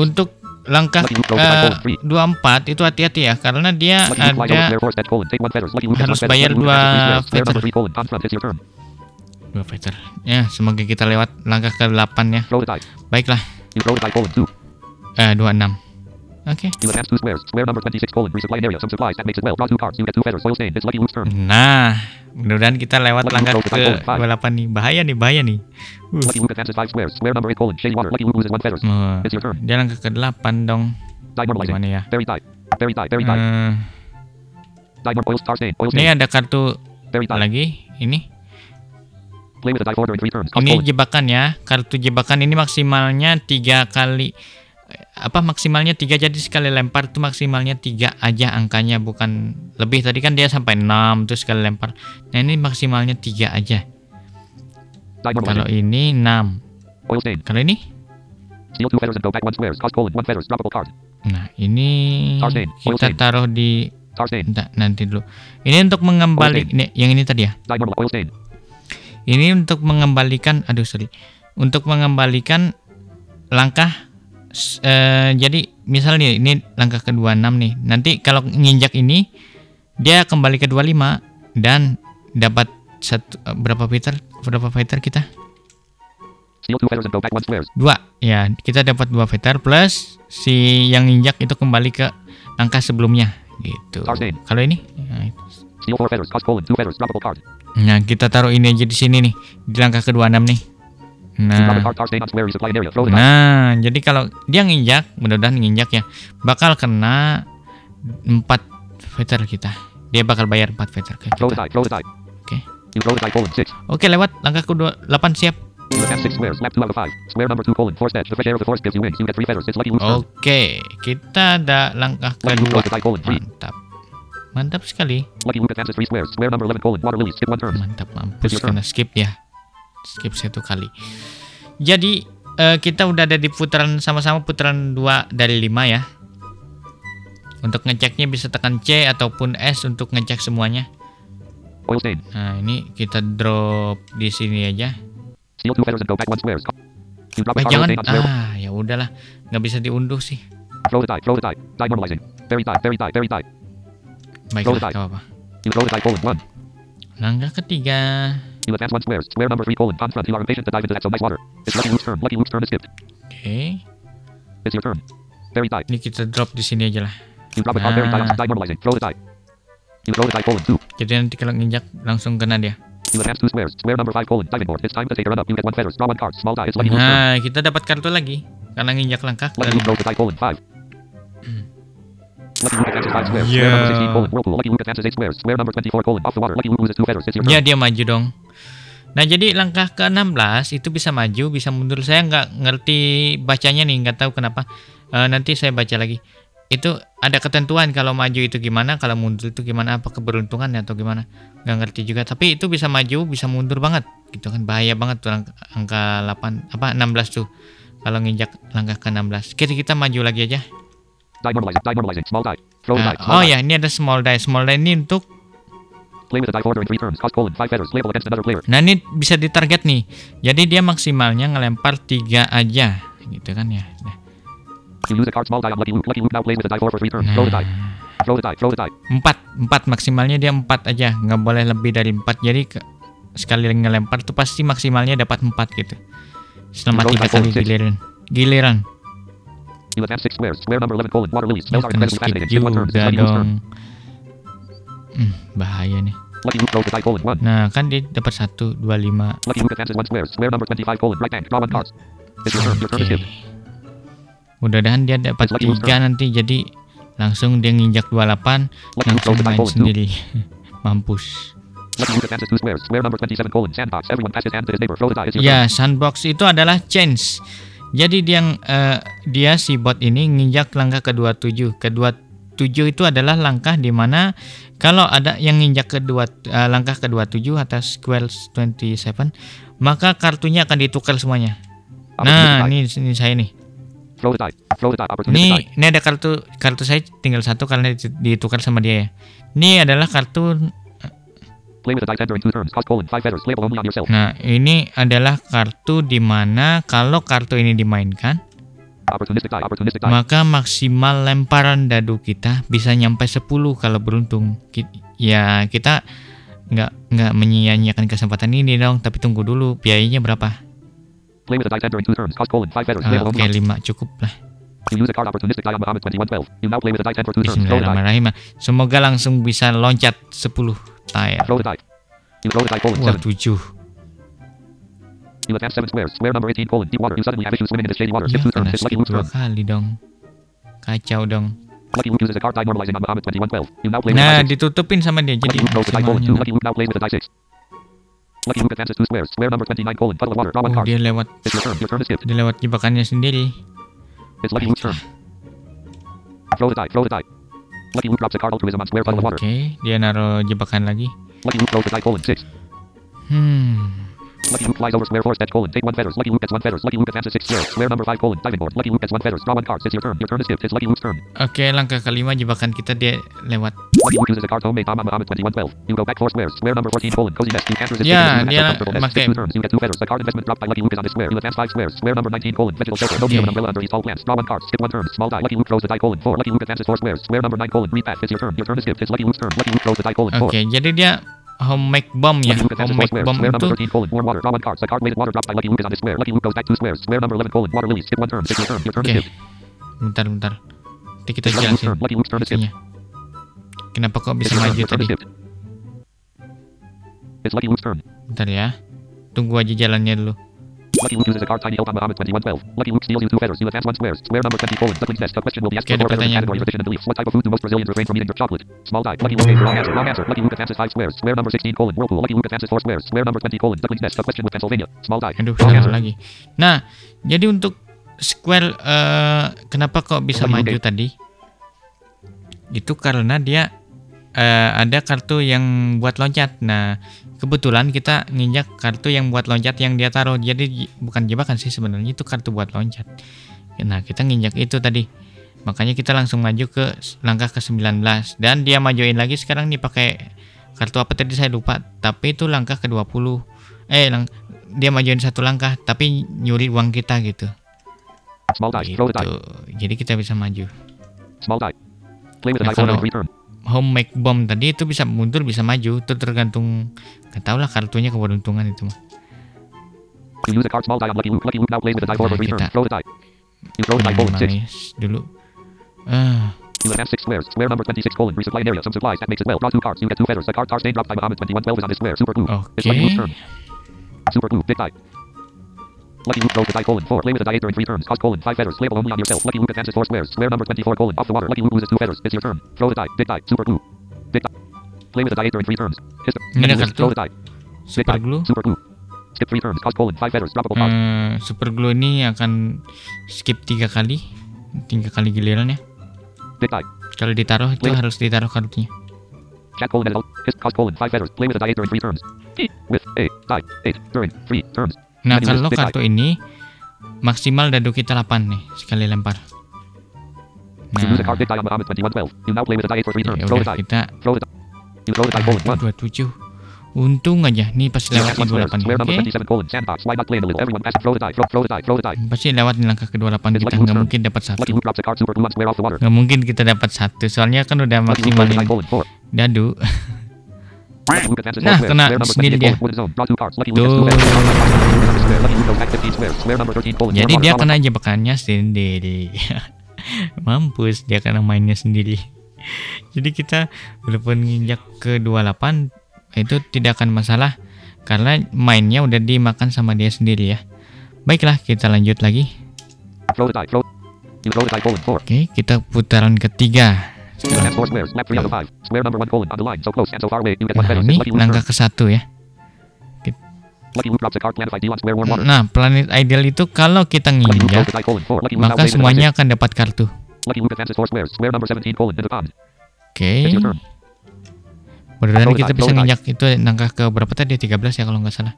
Untuk langkah the eh, die colon three. 24 itu hati-hati ya karena dia ada square 4 set colon. Take 1 feathers. Lucky Luke gets harus 1 feather. bayar dua advances 3 squares. Square feather. number 3 colon. On front. It's your turn. Dua feather. Ya, semoga kita lewat langkah ke-8 ya. Baiklah. You throw the die colon 2. Eh, 26. Oke. You advance two squares. Square number 26 colon. Resupply an area. Some supplies. That makes it well. Draw two cards. You get two feathers. Soil stain. It's lucky loop's turn. Nah, mudah-mudahan kita lewat Lucky langkah colon ke-28 nih. Bahaya nih, bahaya nih. Uh. Lucky Luke advances five squares. Square number 8 colon. Shady water. Lucky Luke loses one feathers. It's your turn. dia langkah ke-8 dong. Die normalizing. Gimana ya? Die. Oil star stain. Oil ini ada kartu lagi. Ini. Play with the die four during three turns. Cost Ini jebakan ya. Kartu jebakan ini maksimalnya tiga kali apa maksimalnya tiga? Jadi sekali lempar tuh maksimalnya tiga aja angkanya bukan lebih. Tadi kan dia sampai 6 terus sekali lempar. Nah ini maksimalnya tiga aja. Kalau normalizing. ini 6 Oil stain. kalau ini? Nah ini kita taruh di. Bentar, nanti dulu. Ini untuk mengembali ini, yang ini tadi ya. Ini untuk mengembalikan, aduh sorry, untuk mengembalikan langkah. Eh, jadi misalnya ini langkah ke-26 nih. Nanti kalau nginjak ini dia kembali ke 25 dan dapat satu eh, berapa fighter? Berapa fighter kita? Dua. Ya, kita dapat dua fighter plus si yang nginjak itu kembali ke langkah sebelumnya gitu. Kalau ini nah, card. Nah, kita taruh ini aja di sini nih, di langkah ke-26 nih. Nah, nah, jadi kalau dia nginjak, mudah-mudahan nginjak ya, bakal kena 4 feather kita. Dia bakal bayar 4 feather ke kita. Oke. Six. Oke, lewat langkah ke-8 siap. You advance six squares. Lap two out of five. Square number two colon. Force edge. The fresh air of the forest gives you wings. You get three feathers. It's lucky loop's turn. Oke, kita ada langkah kedua. Mantap. Mantap sekali. Lucky Luke advances three squares. Square number 11 colon. Water lily. Skip one turn. Mantap mampus kena skip ya. Skip satu kali. Jadi eh, kita udah ada di putaran sama-sama putaran 2 dari 5 ya. Untuk ngeceknya bisa tekan C ataupun S untuk ngecek semuanya. Nah, ini kita drop di sini aja. Eh jangan ah ya udahlah, nggak bisa diunduh sih. Baiklah, apa-apa. Langkah ketiga. You advance one squares. Square number three colon. Confront. You are impatient to dive into that so nice water. It's Lucky Luke's turn. Lucky Luke's turn is skipped. Oke, It's your turn. Berry die. ini kita drop di sini aja lah. You drop a card. Berry die on Ah. die normalizing. Throw the die. You throw the die colon two. Jadi nanti kalau nginjak langsung kena dia. You advance two squares. Square number five colon. Diving board. It's time to take a run up. You get one feathers. Draw one card. Small die. It's Lucky Luke's turn. Nah, kita dapat kartu lagi karena nginjak langkah. Lucky Luke ke- throws the die colon five. Lucky Luke advances five squares. Yeah. Square number 16 colon. Whirlpool. Lucky Luke advances eight squares. Square number 24 colon. Off the water. Lucky Luke loses two feathers. It's your turn. Ya dia maju dong. Nah jadi langkah ke-16 itu bisa maju, bisa mundur. Saya nggak ngerti bacanya nih, nggak tahu kenapa. Eh, nanti saya baca lagi. Itu ada ketentuan kalau maju itu gimana, kalau mundur itu gimana, apa keberuntungan atau gimana? Nggak ngerti juga. Tapi itu bisa maju, bisa mundur banget. Gitu kan bahaya banget tuh angka, angka 8 apa 16 tuh. Kalau nginjak langkah ke-16. Kita kita maju lagi aja. Nah, oh ya, ini ada small die. Small die ini untuk Nah ini bisa ditarget nih. Jadi dia maksimalnya ngelempar tiga aja, gitu kan ya. Nah, die. empat, empat maksimalnya dia empat aja, nggak boleh lebih dari empat. Jadi ke- sekali ngelempar tuh pasti maksimalnya dapat empat gitu. Selama tiga kali giliran. Giliran. You advance six squares. Square number 11 colon. Water lilies. Spells are kena incredibly skip fascinating. Skip one turn. It's juga Lucky Luke's turn. dong. Hmm, bahaya nih. Nah kan dia dapat satu, dua, lima. Lucky Luke advances one square. Square number 25 colon. Right hand. Draw one card. It's your turn. Your turn Oke. is skipped. Mudah-mudahan dia dapat tiga nanti jadi langsung dia nginjak 28 Lucky Luke langsung main sendiri. Mampus. Lucky Luke advances two squares. Square number 27 colon. Sandbox. Everyone passes hand to his neighbor. Throw the die. It's your Ya, sandbox itu adalah change. Jadi dia yang eh, dia si bot ini nginjak langkah ke-27. Ke-27 itu adalah langkah di mana kalau ada yang nginjak kedua eh, langkah ke-27 atas squares 27, maka kartunya akan ditukar semuanya. Nah, ini, ini saya nih. Ini ini ada kartu kartu saya tinggal satu karena di- ditukar sama dia ya. Ini adalah kartu Play with the die 10 during two turns. Cost colon five feathers. Label only on yourself. Nah, ini adalah kartu di mana kalau kartu ini dimainkan maka maksimal lemparan dadu kita bisa nyampe 10 kalau beruntung. Ya kita nggak nggak menyia-nyiakan kesempatan ini dong. Tapi tunggu dulu biayanya berapa? Oke lima cukup lah. Semoga langsung bisa loncat 10 tile. Wah 7 You advance 7 squares. Square number 18 colon deep water. You suddenly have issues swimming in this shady water. Two turns. kena It's lucky Luke's turn. kali dong. Kacau dong. Lucky Luke uses a card die normalizing on Muhammad 2112. You now play with Nah, die 6. ditutupin sama dia Lucky jadi Luke throws the die colon 2. semuanya. Lucky Luke now plays with a die 6. Lucky Luke advances 2 squares. Square number 29 colon puddle of water. Draw one Oh, card. dia lewat It's your turn. Your turn is skipped. dia lewat jebakannya sendiri. It's Lucky Luke's turn. Throw the die. Throw the die. Lucky Luke drops a card altruism on square puddle of Oke, water. dia naruh jebakan lagi. Lucky Luke throws the die colon 6. Hmm. Lucky Luke flies over square force edge colon. Take one feathers. Lucky Luke gets one feathers. Lucky Luke advances 6 squares. Square number 5 colon. Diving board. Lucky Luke gets one feathers. Draw one card. It's your turn. Your turn is skipped. It's Lucky Luke's turn. Oke, langkah kelima jebakan kita dia lewat. Lucky Luke uses a card homemade on Muhammad 2112. You go back 4 squares. Square number 14 colon. Cozy nest. You can't resist. Ya, dia pakai- two turns. You get two feathers. The card investment dropped by Lucky Luke is on this square. You advance 5 squares. Square number 19 colon. Vegetable shelter. Okay. an umbrella under these tall plants. Draw one card. Skip one turn. Small die. Lucky Luke throws the die colon 4. Lucky Luke advances 4 squares. Square number 9 colon. Read path. It's your turn. Your turn is skipped. It's Lucky Luke's turn. Lucky Luke throws the die colon 4. Oke, jadi dia home make bomb ya. Lucky Luke advances Home 4 make squares. bomb Square itu number 13 colon. Warm water. Draw one card. The card weighted water dropped by Lucky Luke is on this square. Lucky Luke goes back 2 squares. Square number 11 colon. Water lily. Skip one turn. It's your turn. Your turn Oke. Bentar, bentar. Nanti kita It's Lucky Luke's jelasin isinya. Kenapa kok bisa maju tadi? Bentar ya. Tunggu aja jalannya dulu. Lucky Luke uses a card tiny on Muhammad 2112. Lucky Luke steals you two feathers. You advance one square. Square number 20 colon. Duckling's nest. A question will be asked before ada relevant category revision and beliefs. What type of food do most Brazilians refrain from eating? Chocolate. Small die. Lucky Luke gave the wrong answer. Wrong answer. Lucky Luke advances 5 squares. Square number 16 colon. Whirlpool. Lucky Luke advances 4 squares. Square number 20 colon. Duckling's nest. A question with Pennsylvania. Small die. Aduh, Wrong salah answer. lagi. Nah, jadi untuk square eh, kenapa kok bisa Oke, maju oke. tadi? Itu karena dia eh, ada kartu yang buat loncat. Nah, kebetulan kita nginjak kartu yang buat loncat yang dia taruh. Jadi bukan jebakan sih sebenarnya itu kartu buat loncat. Nah, kita nginjak itu tadi. Makanya kita langsung maju ke langkah ke-19 dan dia majuin lagi sekarang nih pakai kartu apa tadi saya lupa, tapi itu langkah ke-20. Eh, lang- dia majuin satu langkah tapi nyuri uang kita gitu. Small die. Gitu. Throw the die. Jadi kita bisa maju. Small die. Nah, colon. kalau- Return. Home make bomb tadi itu bisa mundur bisa maju itu tergantung nggak tahu lah kartunya keberuntungan itu mah. You use a card small die on Lucky Luke. Lucky Luke now plays with a die forward. Nah, Return. kita- Throw the die. You throw the die colon 6. Manis dulu. Ah, You advance 6 squares. Square number 26 colon. Resupply an area. Some supplies. That makes it well. Draw two cards. You get two feathers. The card star stain dropped by Muhammad 2112 is on this square. Super glue. It's Lucky Luke's oke. turn. Super glue. Big die. Lucky Luke throws the die colon 4. Play with a die 8 during 3 turns. Cost colon 5 feathers. Playable only on yourself. Lucky Luke advances 4 squares. Square number 24 colon. Off the water. Lucky Luke loses 2 feathers. It's your turn. Throw the die. Big die. Super glue. Big die. Play with a die 8 during 3 turns. History. Ini ada Lucky Luke kartu. Throw the die. Big Super die. glue. Super glue. Skip 3 turns. Cost colon 5 feathers. Droppable cost. Eh, super glue ini akan skip tiga kali, tiga kali giliran ya. Big die. Kalau ditaruh itu Wait. harus ditaruh kartunya. Chat colon edit. Hist cost colon 5 feathers. Play with a die 8 during 3 turns. With a die 8 during 3 turns. Nah kalau kartu ini maksimal dadu kita 8 nih sekali lempar. Nah, card big die on Muhammad 2112. You now play with a die 8 for 3 turns. ya udah kita Throw the die. You throw the die colon 1. 27. Untung aja nih pas You lewat advance di 1 square. 28 Square number Oke. 27 colon. Sandbox. Why not play in the middle? Everyone pass. Throw the die. Throw, throw the die. Throw the die. Pasti lewat di langkah ke-28 It's kita nggak mungkin dapat satu. Nggak mungkin kita dapat satu soalnya kan udah colon 4. dadu. Nah, 4 squares. kena number sendiri 28 dia. colon. Wooden zone. Draw 2 cards. Lucky Luke gets 2 Tuh. feathers. Square. Lucky Luke goes back 15 squares. Square number 13 colon. Jadi dia kena jebakannya sendiri. Mampus dia kena mainnya sendiri. Jadi kita walaupun nginjak ke 28 itu tidak akan masalah karena mainnya udah dimakan sama dia sendiri ya. Baiklah, kita lanjut lagi. Throw the die. Throw. You throw the die colon 4. Oke, kita putaran ketiga. You advance 4 squares. Map 3 out of 5. Square number 1 colon. On the line. So close and so far away. You get 1 Nah, ini langkah ke satu ya. Water. Nah, planet ideal itu kalau kita nginjak, the die colon 4. Lucky Luke now maka semuanya akan dapat kartu. six. Lucky Luke advances 4 squares. Square number 17 colon. In the pond. Oke. Mudah-mudahan Throw the kita bisa nginjak itu langkah ke berapa tadi? 13 ya kalau nggak salah.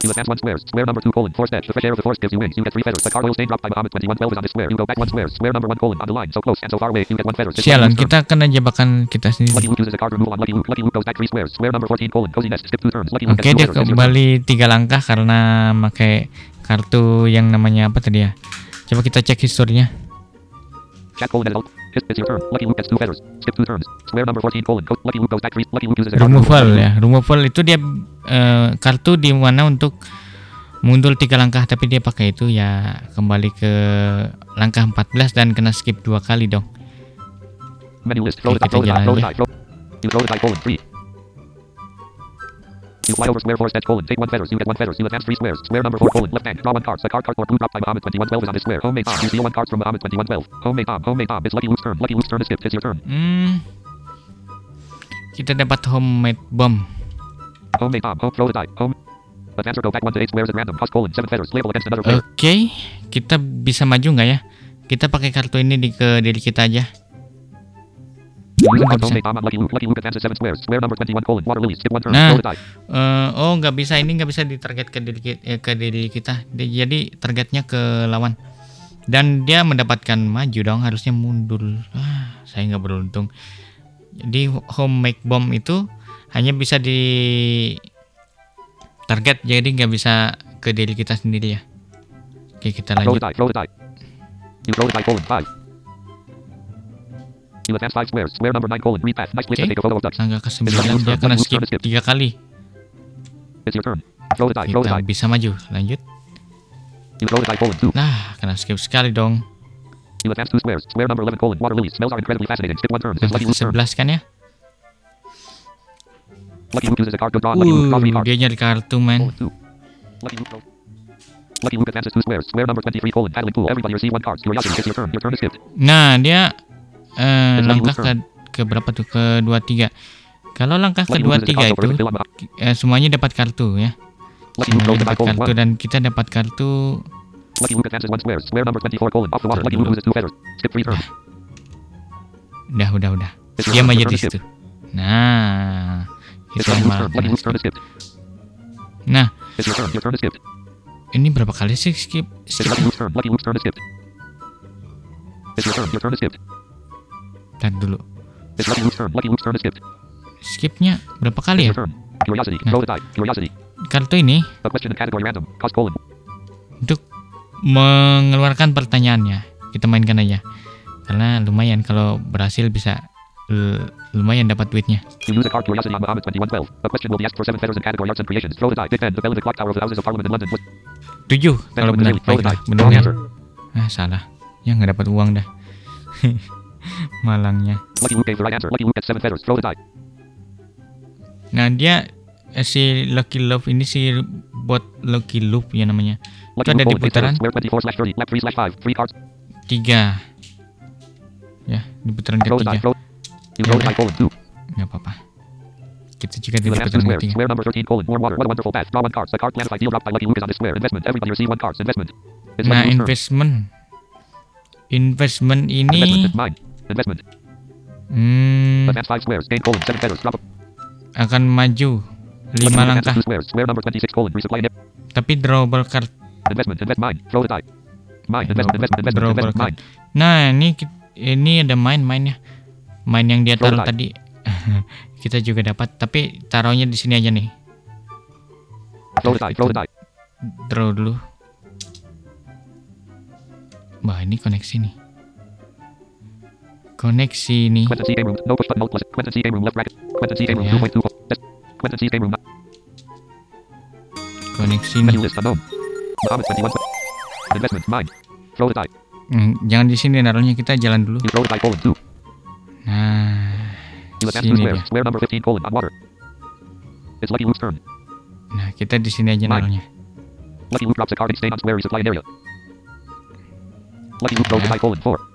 You now play with a die 6. You advance 1 squares. Square number 2 colon. Force edge. The fresh air of the force gives you wings. You get 3 feathers. The card oil stain dropped by Muhammad 2112 is on this square. You go back 1 square. Square number 1 colon. On the line. So close and so far away. You get 1 feather. Lucky Sialan, kita kena jebakan kita Lucky sendiri. Luke uses a card removal on Lucky Luke. Lucky Luke goes back 3 squares. Square number 14 colon. Cozy nest. Skip 2 turns. Lucky Luke Oke, gets 2 dia feathers. Your turn. kembali tiga langkah karena pakai kartu yang namanya apa tadi ya? Coba kita cek historinya. Chat colon edit. It's your turn. Lucky Luke gets two feathers. Skip two turns. Square number 14 colon. Co- Lucky Luke goes back three. Lucky Luke uses a card. removal ya removal itu dia eh, kartu di mana untuk mundur tiga langkah tapi dia pakai itu ya kembali ke langkah 14 dan kena skip dua kali dong Menu list. Kita jalan. Throw. You throw the die colon three. You fly over square four steps colon. Take one feathers. You get one feathers. You advance three squares. Square number four colon. Left hand. Draw one card. The card card or blue drop by Muhammad 2112 is on this square. Homemade Tom. You steal one card from Muhammad 2112. Homemade Tom. Homemade Tom. It's Lucky Luke's turn. Lucky Luke's turn is skipped. It's your turn. hmm kita dapat homemade bomb Homemade Tom. Home. Throw the die. Home. Go back one to eight squares at random. Colon. Seven feathers. Label against another player. oke kita bisa maju nggak ya kita pakai kartu ini di ke diri kita aja Nah. Eh, oh nggak bisa ini nggak bisa ditarget ke diri kita, ke diri kita. Di- jadi targetnya ke lawan. Dan dia mendapatkan maju dong harusnya mundur. Ah, saya nggak beruntung. Jadi home make bomb itu hanya bisa di target jadi nggak bisa ke diri kita sendiri ya. Oke kita lanjut die colon five. You advance five squares. Square number nine colon. Read path. Nice place to Okay. take a photo of ducks. langkah ke 9 dia kena skip tiga kali It's your turn. Throw the die. Throw the die. bisa maju lanjut You throw the die colon two. nah kena skip sekali dong You advance two squares. Square number 11 colon. Water lilies. Smells are incredibly fascinating. Skip one turn. It's Lucky 11 turn. kan ya Lucky Luke uses a card. Good draw. Lucky Luke. Draw three cards. dia nyari kartu man. Lucky Luke. throw- Lucky Luke advances two squares. Square number 23 colon. Paddling pool. Everybody receive one card. Curiosity. It's your turn. Your turn is skipped. Nah, dia eh, langkah ke ke berapa tuh? Ke 23. Kalau langkah ke Lucky Luke uses a 23 card. itu eh, semuanya dapat kartu ya. Semuanya dapat kartu dan kita dapat kartu Lucky Luke advances one square. Square number 24 colon. Off the water. Lucky Luke loses two feathers. Skip three turns. udah udah udah. Diam aja Your turn di situ. Nah, malah skipped. Nah, It's your turn. Your turn is skipped. ini berapa kali sih skip? Dulu. Skipnya berapa kali ya? Nah. Kartu ini untuk mengeluarkan pertanyaannya. Kita mainkan aja. Karena lumayan kalau berhasil bisa l- lumayan dapat duitnya. You use a card Curiosity on Muhammad 2112. A question will be asked for seven feathers in category arts and creations. Throw the die. Big Ben, the bell in the clock tower of the Houses of Parliament in London. What? 7 kalau benar. Baiklah, benar. Ah, salah. Ya nggak dapat uang dah. Malangnya. Nah, dia eh, si Lucky Love ini si bot Lucky Loop ya namanya. Lucky Itu ada di putaran squares. Square 24 slash 30. Left 3 slash 5. Three cards. 3. Ya, di putaran ketiga. Nggak apa-apa. Kita juga di putaran ketiga. Square number 13 colon. Warm water. What a wonderful path. Draw one card. The card planified deal dropped by Lucky Luke is on this square. Investment. Everybody receive one card. Investment. It's Nah, investment. Investment ini. Investment. hmm, Advance five squares. Gain colon. Seven feathers. Drop. a- akan maju Lucky 5 Luke advances langkah, two squares. Square number 26 colon. Resupply. in- tapi drawable card. Investment. Invest mine. Throw the die. Mine. Investment. Investment. Investment. Drawable Investment. card. Mine. Nah, ini ini ada main mainnya. Main yang dia taruh tadi. Kita juga dapat, tapi taruhnya di sini aja nih. Throw the die. Throw the die. Draw dulu. Wah, ini koneksi nih. Koneksi nih. Quentin C. Game Room. No push button. Alt plus. Quentin C. Game Room. Left bracket. Quentin C. Game Room. Yeah. 2.2. Test. Quentin C. Game Room. Koneksi nih. Menu list unknown. Muhammad 21. Investment. Mine. Throw the die. Hmm, jangan di sini naruhnya kita jalan dulu. You throw the die colon 2. Nah, sini dia. Square number 15 colon on water. It's Lucky Luke's turn. Nah, kita di sini aja naruhnya. Lucky Luke drops a card each stain on square resupply area. Lucky Luke the Yeah. die colon 4.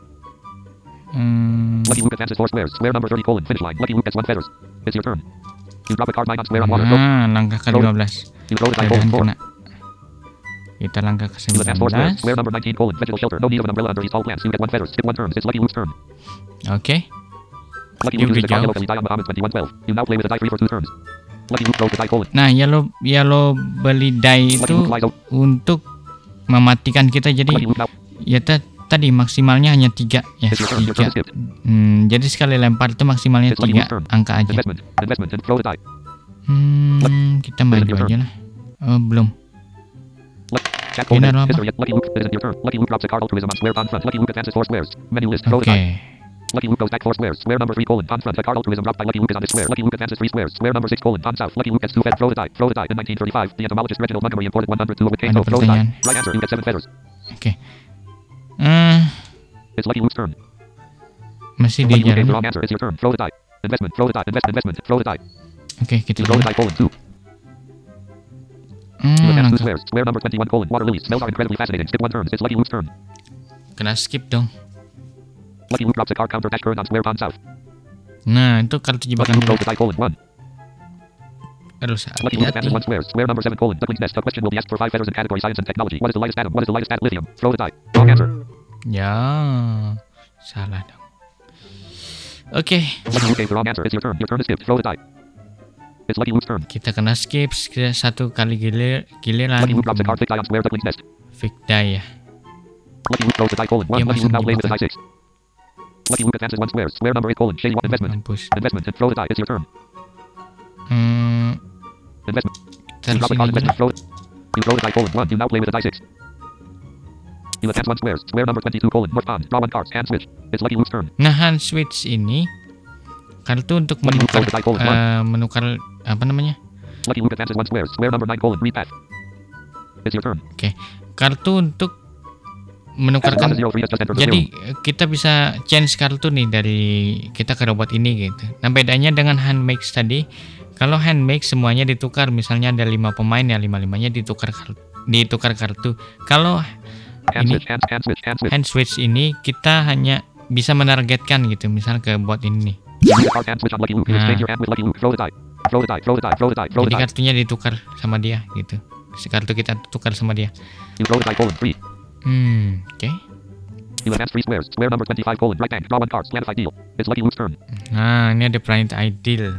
Hmm, Lucky Luke advances 4 squares. Square number 30 colon finish line. Lucky Luke gets 1 feathers. It's your turn. You drop a card 9 on square on water. Nah, langkah ke 15. You the die Mudah-mudahan colon 4. kena. Kita langkah ke You advance 4 squares. 19. Square number 19 colon vegetable shelter. No need of an umbrella under these tall plants. You get 1 feathers. Skip 1 turn. It's Lucky Luke's turn. Oke. Lucky Luke uses a card yellow die on Muhammad 2112. You now play with a die free for 2 turns. Lucky Luke throws the die colon. Nah, lo ya lo beli die itu untuk mematikan kita jadi ya tadi maksimalnya hanya tiga ya tiga hmm, jadi sekali lempar itu maksimalnya tiga angka aja hmm, kita main aja lah oh belum Chat Ini colon. ada apa? History. Lucky Luke. It isn't your turn. Lucky Luke drops a card altruism on square on front. Lucky Luke advances 4 squares. Menu list. Throw oke the die. Lucky Luke goes back four squares. Square number three colon. Pawn front. A card altruism dropped by Lucky Luke is on this square. Lucky Luke advances three squares. Square number six colon. Pawn south. Lucky Luke gets two feathers. Throw the die. Throw the die. In 1935, the entomologist Reginald Montgomery imported 102 with cane. Ada Throw the die. pertanyaan. Right answer. You get seven feathers. Oke. Eh, It's Lucky Luke's turn. masih Lucky Luke the wrong answer. It's your turn. Throw the die. Investment. Throw the die. Invest. Investment. Throw the die. Oke, kita You throw the die colon two. Hmm, two squares. Square number 21 colon. Water lilies. Smells are incredibly fascinating. Skip one turn. It's Lucky Luke's turn. Kena skip dong. Lucky Luke drops a card counter dash current on square pawn south. Nah, itu kartu Lucky jebakan Luke dulu. throws the die colon one. Harus Lucky Luke hati-hati. one square. Square number seven colon. Duckling's nest. A question will be asked for five feathers in category science and technology. What is the lightest atom? What is the lightest atom? Lithium. Throw the die. Wrong answer. Ya, salah dong. Oke, Lucky Luke gave the wrong answer. It's your turn. Your turn is skipped. Throw the die. It's Lucky Luke's turn. kita kena skip satu kali gilir giliran Lucky Luke drops a card thick die on square Duckling's nest. Fake die ya. Lucky Luke throws the die colon one. Lucky Luke now plays with the die six. Lucky Luke advances one square. Square number eight colon. Shady one investment. Mampus. Investment and throw the die. It's your turn. Hmm, Investment. kita You harus drop a ini card dulu. investment. Throw it. You throw the die colon one. You now play with the die six. You advance one square. Square number 22 colon. North pawn. Draw one card. Hand switch. It's Lucky Luke's turn. Nah, hand switch ini kartu untuk menukar eh, menukar apa namanya? Lucky Luke advances one square. Square number nine colon. Read path. It's your turn. Kartu untuk menukarkan Jadi eh, kita bisa change kartu nih dari kita ke robot ini gitu. Nah bedanya dengan handmake tadi, kalau handmake semuanya ditukar, misalnya ada lima pemain ya lima limanya ditukar kartu, ditukar kartu. Kalau Hand ini switch. Hand, hand switch. Hand switch. hand switch ini kita hanya bisa menargetkan gitu, misal ke bot ini Nah. Jadi kartunya ditukar sama dia gitu. Si kartu kita tukar sama dia. Hmm, oke. You advance three squares. Square number 25 colon. Right bank. Draw one card. Planet ideal. It's Lucky Luke's turn. Nah ini ada planet ideal.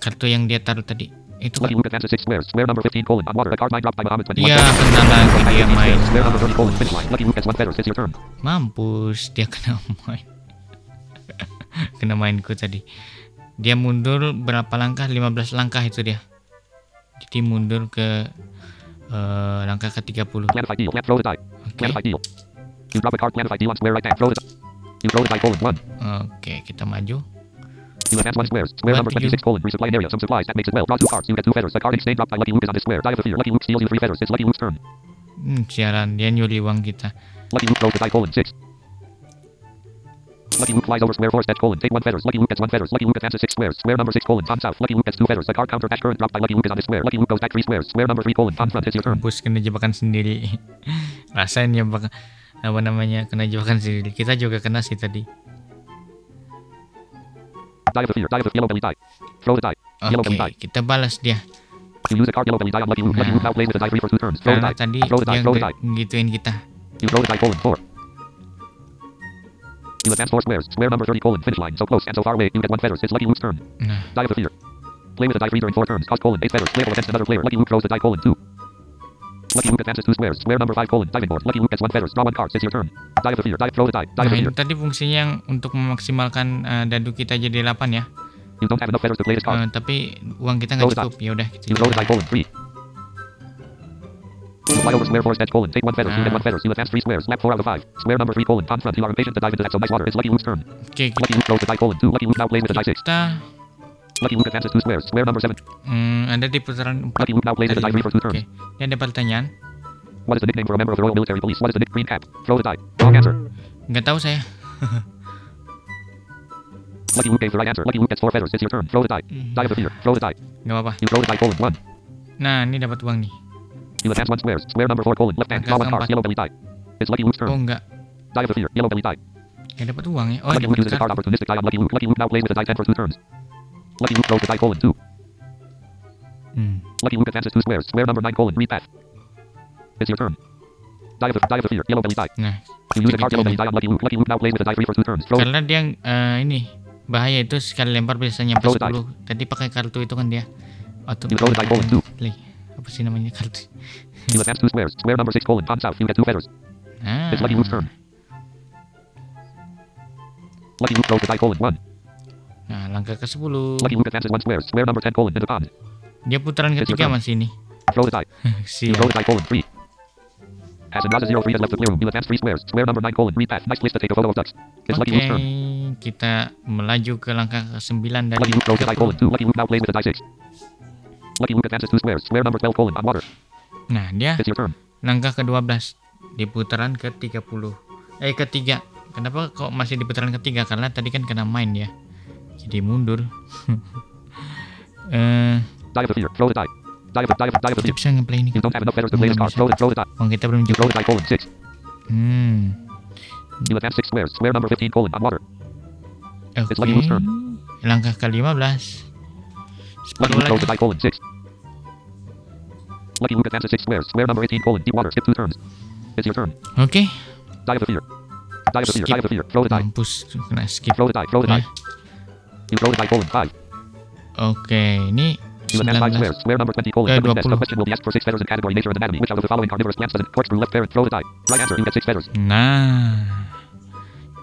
Kartu yang dia taruh tadi itu Lucky Luke advances six squares. Square number 15 colon. On water. A card mine dropped by Muhammad 21. Iya kena lagi dia main. Square number 30 colon. Finish line. Lucky Luke gets one feather. It's your turn. Mampus, dia kena main. kena mainku tadi. Dia mundur berapa langkah? 15 langkah itu dia. Jadi mundur ke eh, langkah ke-30. Planet ideal. Planet throw the die. Oke. Planet ideal. You drop a card. Planet ideal on square right bank. Throw the die. You throw the die colon one. Oke, kita maju. You advance one square. Number do you- 26 colon. Resupply an area. Some supplies. That makes it well. Draw two cards. You get two feathers. The card exchange dropped by Lucky Luke is on this square. Die of the fear. Lucky Luke steals you three feathers. It's Lucky Luke's turn. Hmm, siaran dia nyuri uang kita. Lucky Luke throws the die colon six. Lucky Luke flies over square four step colon. Take one feathers. Lucky Luke gets one feathers. Lucky Luke advances six squares. Square number six colon. Pawn south. Lucky Luke gets two feathers. The card counter dash current dropped by Lucky Luke is on this square. Lucky Luke goes back three squares. Square number three colon. Pawn front. It's your turn. Mampus kena jebakan sendiri. Rasain jebak apa namanya? Kena jebakan sendiri. Kita juga kena sih tadi. Die of the fear. Die of the yellow belly die. Throw the die. Yellow belly die. kita balas dia. You use a card yellow belly die on Lucky Luke. Lucky Luke now plays with the die three for two turns. Throw the Karena die. tadi Throw the die. Throw the die. ngituin kita. You throw the die colon four. You advance four squares. Square number 30 colon. Finish line. So close and so far away. You get one feathers. It's Lucky Luke's turn. Nah, Die of the fear. Play with the die three during four turns. Cost colon eight feathers. Playable against another player. Lucky Luke throws the die colon two. Lucky Luke advances two squares. Square number five colon. Diving board. Lucky Luke gets one feathers. Draw one card. It's your turn. Die of the fear. Die. Throw the die. Die nah of the itu fear. tadi fungsinya yang untuk memaksimalkan eh, dadu kita jadi 8 ya. You don't have enough feathers to play this card. Eh, tapi uang kita nggak cukup. Ya udah You the die colon three. Fly over square four edge colon. Take one feathers. You get Ah. one feathers. You advance three squares. Lap four out of five. Square number three colon. You are impatient to dive into that some ice water. It's Lucky Luke's turn. Oke, Lucky Luke throws the die colon two. Lucky Luke now plays with the die six. kita Lucky Luke advances two squares. Square number seven. hmm, ada di putaran 4 Lucky Luke now plays the die three for two turns. ini ada pertanyaan. What is the nickname for a member of the Royal Military Police? What is the nick green cap? Throw the die. Wrong mm. answer. Nggak tahu eh? saya. Lucky Luke gave the right answer. Lucky Luke gets four feathers. It's your turn. Throw the die. Mm-hmm. Die of the fear. Throw the die. Nggak apa-apa. You throw the die colon one. Nah, ini dapat uang nih. You advance one square. Square number four colon. Left hand. Draw one. Yellow belly die. It's Lucky Luke's turn. Oh, enggak. Die of the fear. Yellow belly die. Nggak dapat uang ya. Oh, Lucky Luke uses a card opportunistic die on Lucky Luke. Lucky Luke now plays with the die ten for two turns. Lucky Luke the die colon two. Hmm. Lucky Luke advances two squares. Square number nine colon. Read path. It's your turn. Die of the die of the fear. Yellow belly die. Nah, You use a card yellow belly die on Lucky Luke. Lucky Luke now plays with the die three for two turns. Throw. karena dia eh, ini bahaya itu sekali lempar bisa nyampe Throw the die. 10. Tadi pakai kartu itu kan dia. Auto You throw the die colon two. Play. Apa sih namanya kartu? You advance two squares. Square number six colon. Pawn south. You get two feathers. Ah. It's Lucky Luke's turn. Lucky Luke throws the die colon one. Nah, langkah ke-10. Lucky Luke advances one square. Square number ten colon. Into pond. Dia putaran ketiga masih ini. Throw the die. Si You throw the die colon three. Pass and Raza 03 has left the clear room. You advance three squares. Square number 9 colon. Read path. Nice place to take a photo of ducks. It's Oke, turn. kita melaju ke langkah ke-9 dari Lucky Luke throws a die colon 2. Lucky Luke now plays with a die 6. Lucky Luke advances two squares. Square number 12 colon on water. Nah, dia It's your turn. langkah ke-12 di putaran ke-30. Eh, ketiga. Kenapa kok masih di putaran ketiga? Karena tadi kan kena main ya. Jadi mundur. eh, kita bisa ngeplay ini. Oh, kita belum 6. Hmm. You advance six squares. Square number 15 colon on water. Oke. It's Lucky turn. Langkah ke-15. Lucky 10 Luke throws lagi. a die colon 6. Lucky Luke advances six squares. Square number 18 colon deep water. Skip two turns. It's your turn. Oke. Die of the fear. Die of the fear. Die of the fear. Throw the die. Mampus kena skip. Throw the die. Throw the die. Die colon 5. Oke, ini You advance five 19. squares. Square number 20 colon Eh, 70 nest. 20. A question will be asked for six feathers in category nature and anatomy. Which out of the following carnivorous plants does it corkscrew left parent? Throw the die. Right answer. You get six feathers. Nah.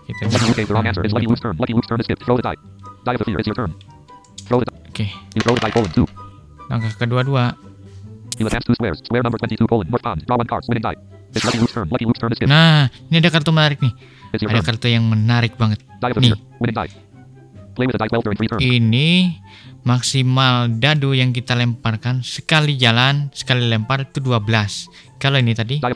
Kita Lucky Luke gave the wrong answer. It's Lucky Luke's turn. Lucky Luke's turn is skipped. Throw the die. Die of the fear. It's your turn. Throw the die. Oke, You throw the die colon 2. langkah kedua-dua. You advance two squares. Square number 22 colon north pond. Draw one card. Winning die. It's Lucky Luke's turn. Lucky Luke's turn is skipped. Nah, ini ada kartu menarik nih. Ada turn. kartu yang menarik banget. Die of the Nih, fear. Winning die. Ini maksimal dadu yang kita lemparkan sekali jalan, sekali lempar itu 12. Kalau ini tadi, nah,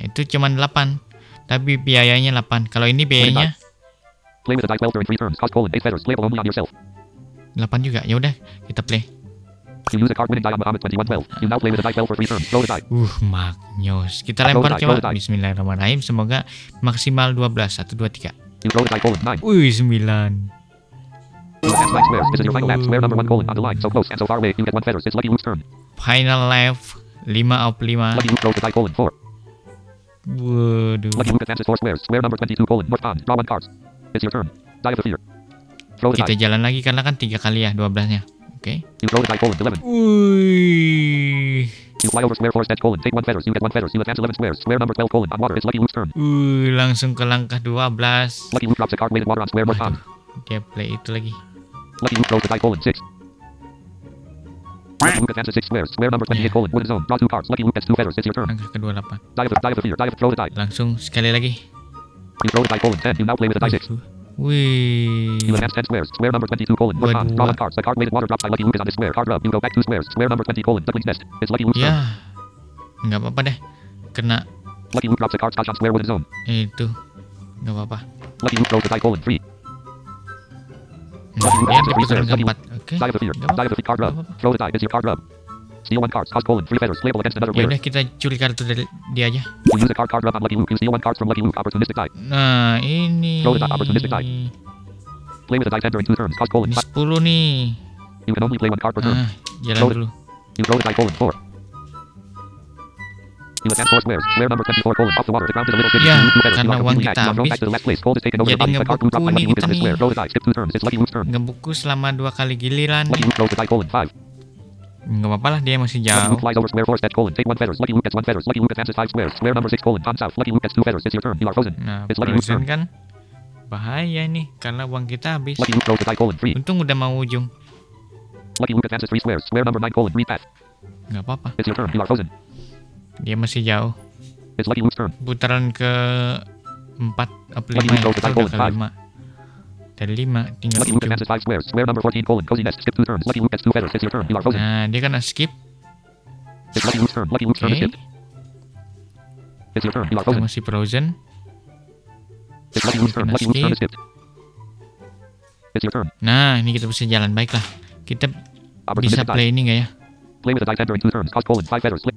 itu cuma 8. Tapi biayanya 8. Kalau ini biayanya Play with the die well during three turns. Cost colon eight feathers. Label only on yourself. 8 juga. Ya udah, kita play. You use a card winning die on Muhammad 2112. You now play with the die for three turns. Throw the die. Uh, maknyos. Kita Roll lempar coba. roll. Bismillahirrahmanirrahim. Semoga maksimal 12. 1 2 3. You throw the die colon nine. Wih, 9. You advance nine squares. This is your final left 5 of 5. Lucky Luke throws the die colon four. Waduh. Lucky Luke advances four squares. Square number 22 colon north pond. Draw one card. It's your turn. Die of the fear. Throw the Kita jalan lagi karena kan tiga kali ya 12-nya. Oke. You throw the die colon 11. Wih. You fly over square force dash colon. Take one feathers. You get one feathers. You advance 11 squares. Square number 12 colon. On water. It's Lucky Luke's turn. Uh, langsung ke langkah 12. Lucky Luke drops a card weighted water on square one pond. Dia play itu lagi. Lucky Luke throws the die colon 6. Lucky Luke advances 6 squares. Square number 28 yeah. colon. Wooden zone. Draw two cards. Lucky Luke gets two feathers. It's your turn. Langkah ke-28. Die of die of the fear. Die of throw the die. Langsung sekali lagi. You throw the die colon 10. You now play with the die 6. We. You have 10 squares. Square number 22 colon. Word on. Draw on card. The card weighted water drops by Lucky Luke is on the square. Card rub. You go back two squares. Square number 20 colon. Duckling's nest. It's Lucky Luke's Yeah. Nggak apa-apa deh. Kena. Lucky Luke drops a card touch on square with wooden zone. Itu. Nggak apa-apa. Lucky Luke throws the die colon. Three. Hmm, Lucky Luke yeah, answers three squares. Lucky Luke. Okay. Die of the fear. Die of the fear. Card rub. Throw the die. It's your card rub. Ya player. udah kita curi kartu dari dia aja. You use a card card rub on Lucky Luke. You steal one card from Lucky Luke. Opportunistic die. Nah, ini. Throw the die. Opportunistic die. Play with the die 10 during two turns. Cost colon Ini 5. 10 nih. You can only play one card per turn. Ah, jalan Throw it. dulu. You throw the die colon 4. You advance four squares. Square number 24 colon off the water. The ground is a little shaky. Ya, You lose two feathers. You karena are uang completely kita hacked. You are thrown habis. back to the last place. Gold is taken over Jadi your body. The card ngebuku blue dropped by nih Lucky Luke is kita on this nih. square. Throw the die. Skip two turns. It's Lucky Luke's turn. Ngebuku selama dua kali giliran. Lucky Luke throws the die colon 5. Nggak apa-apa lah, dia masih jauh. Luke flies over square four edge colon. Take one feathers. Lucky Luke gets one feathers. Lucky Luke advances five squares. Square number 6 colon pond south. Lucky Luke gets two feathers. It's your turn. You are frozen. Nah, It's Lucky Luke's turn. kan bahaya nih karena uang kita habis. Lucky Luke throws the die colon 3. Untung udah mau ujung. Lucky Luke advances three squares. Square number 9 colon read path. Nggak apa-apa, It's your turn. You are frozen. dia masih jauh. It's Lucky Luke's turn. Putaran ke 4 apa Lucky 5 Luke the Kita die colon five. 5. Dari 5 tinggal Lucky Luke ujung. advances five squares. Square number 14 colon cozy nest. Skip two turns. Lucky Luke gets two feathers. It's your turn. You are frozen. Nah, dia kena skip. It's Lucky Luke's turn. Lucky Luke's turn is Oke, skipped. It's your turn. You are kita frozen. masih frozen. It's Lucky Luke's turn. Lucky Luke's turn is skipped. It's your turn. Nah, ini kita bisa jalan. Baiklah, kita bisa play ini nggak ya? Play with a die 10 during two turns. Cost colon five feathers. Flip.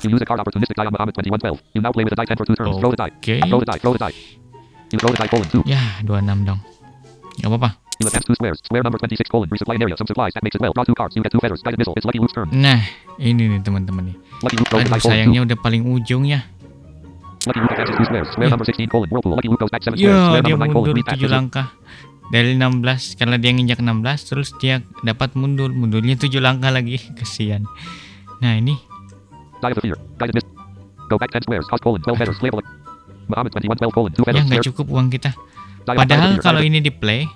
You use a card opportunistic die on Muhammad 2112. You now play with a die 10 for two turns. Throw the die. Oke. Throw the die. Throw the die. You throw the die colon two. Ya, 26 dong. Nggak apa-apa. You advance two squares. Square number 26 colon. Resupply an area. Some supplies. That makes it well. Draw two cards. You get two feathers. Guided missile. It's Lucky Luke's turn. Nah, ini nih teman-teman nih. Aduh, sayangnya udah paling ujung ya. Lucky Luke advances two squares. Square Yeah. number 16 colon. Whirlpool. Lucky Luke goes back seven squares. Ya, Square dia number 9 colon. mundur. 7 langkah. Dari 16 karena dia nginjak 16 terus dia dapat mundur. Mundurnya 7 langkah lagi. Kesian. Nah, ini Die of the fear. Guided missile. Go back 10 squares. Cost colon 12 feathers. Label. Muhammad 2112 colon. Two ya nggak cukup uang kita. Padahal kalau ini di play,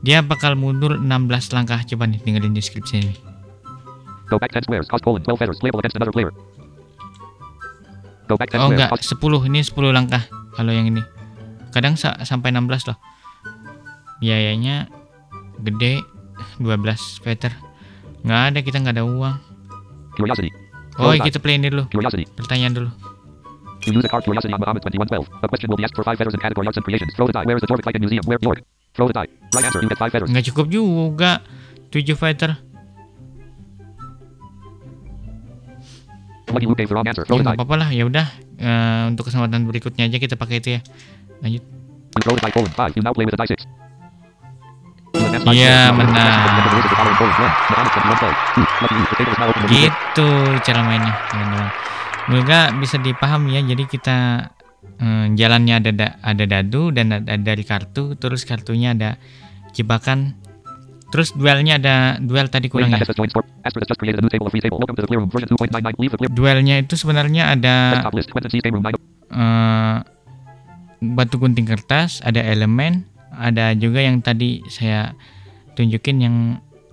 dia bakal mundur 16 langkah. Coba nih dengerin deskripsi ini. Go back 10 squares. Cost colon 12 feathers. Playable against another player. Go back 10 Oh enggak, Cost 10. Ini 10 langkah kalau yang ini. Kadang sa- sampai 16 loh. Biayanya gede 12 feather. Nggak ada, kita nggak ada uang. Curiosity. Oh, kita playin dulu. Curiosity. Pertanyaan dulu. You use a card Curiosity on Muhammad 2112. A question will be asked for 5 feathers in category arts and creations. Throw the die. Where is the Jorvik Viking Museum? Where? York. Throw the die. Right answer. You get 5 feathers. Nggak cukup juga. 7 feather. Lucky Luke gave the wrong answer. Ya Throw the die. apa-apa lah, ya udah. Eh, untuk kesempatan berikutnya aja kita pakai itu ya. Lanjut. Throw the die colon 5. You now play with a die 6. You advance five Iya, menang. Get the rules of the following colon. One. Muhammad 2112. Two. Lucky you. The table is now open. Gitu cara mainnya, teman-teman. Semoga bisa dipahami ya. Jadi kita eh, jalannya ada da- ada dadu dan ada dari kartu, terus kartunya ada jebakan. Terus duelnya ada duel tadi kurang ya. access joined sport. Asterisk has just created a new table of free table. Welcome to the clear room. Version 2.99. Leave the clear. Duelnya itu sebenarnya ada Desktop list. Quentin C's game room 9. eh, batu gunting kertas, ada elemen, ada juga yang tadi saya tunjukin yang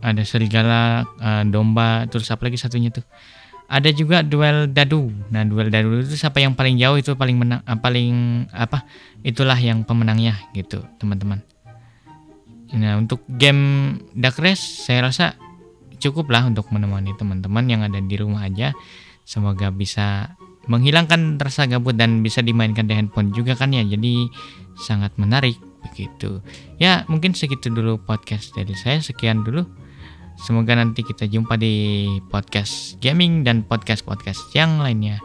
ada serigala, eh, domba, terus apa lagi satunya tuh. Ada juga duel dadu. Nah, duel dadu itu siapa yang paling jauh itu paling menang, eh, paling apa? Itulah yang pemenangnya gitu, teman-teman. Nah, untuk game Dark Race saya rasa cukup lah untuk menemani teman-teman yang ada di rumah aja. Semoga bisa menghilangkan rasa gabut dan bisa dimainkan di handphone juga kan ya. Jadi sangat menarik begitu. Ya, mungkin segitu dulu podcast dari saya. Sekian dulu. Semoga nanti kita jumpa di podcast gaming dan podcast-podcast yang lainnya.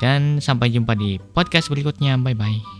Dan sampai jumpa di podcast berikutnya. Bye bye.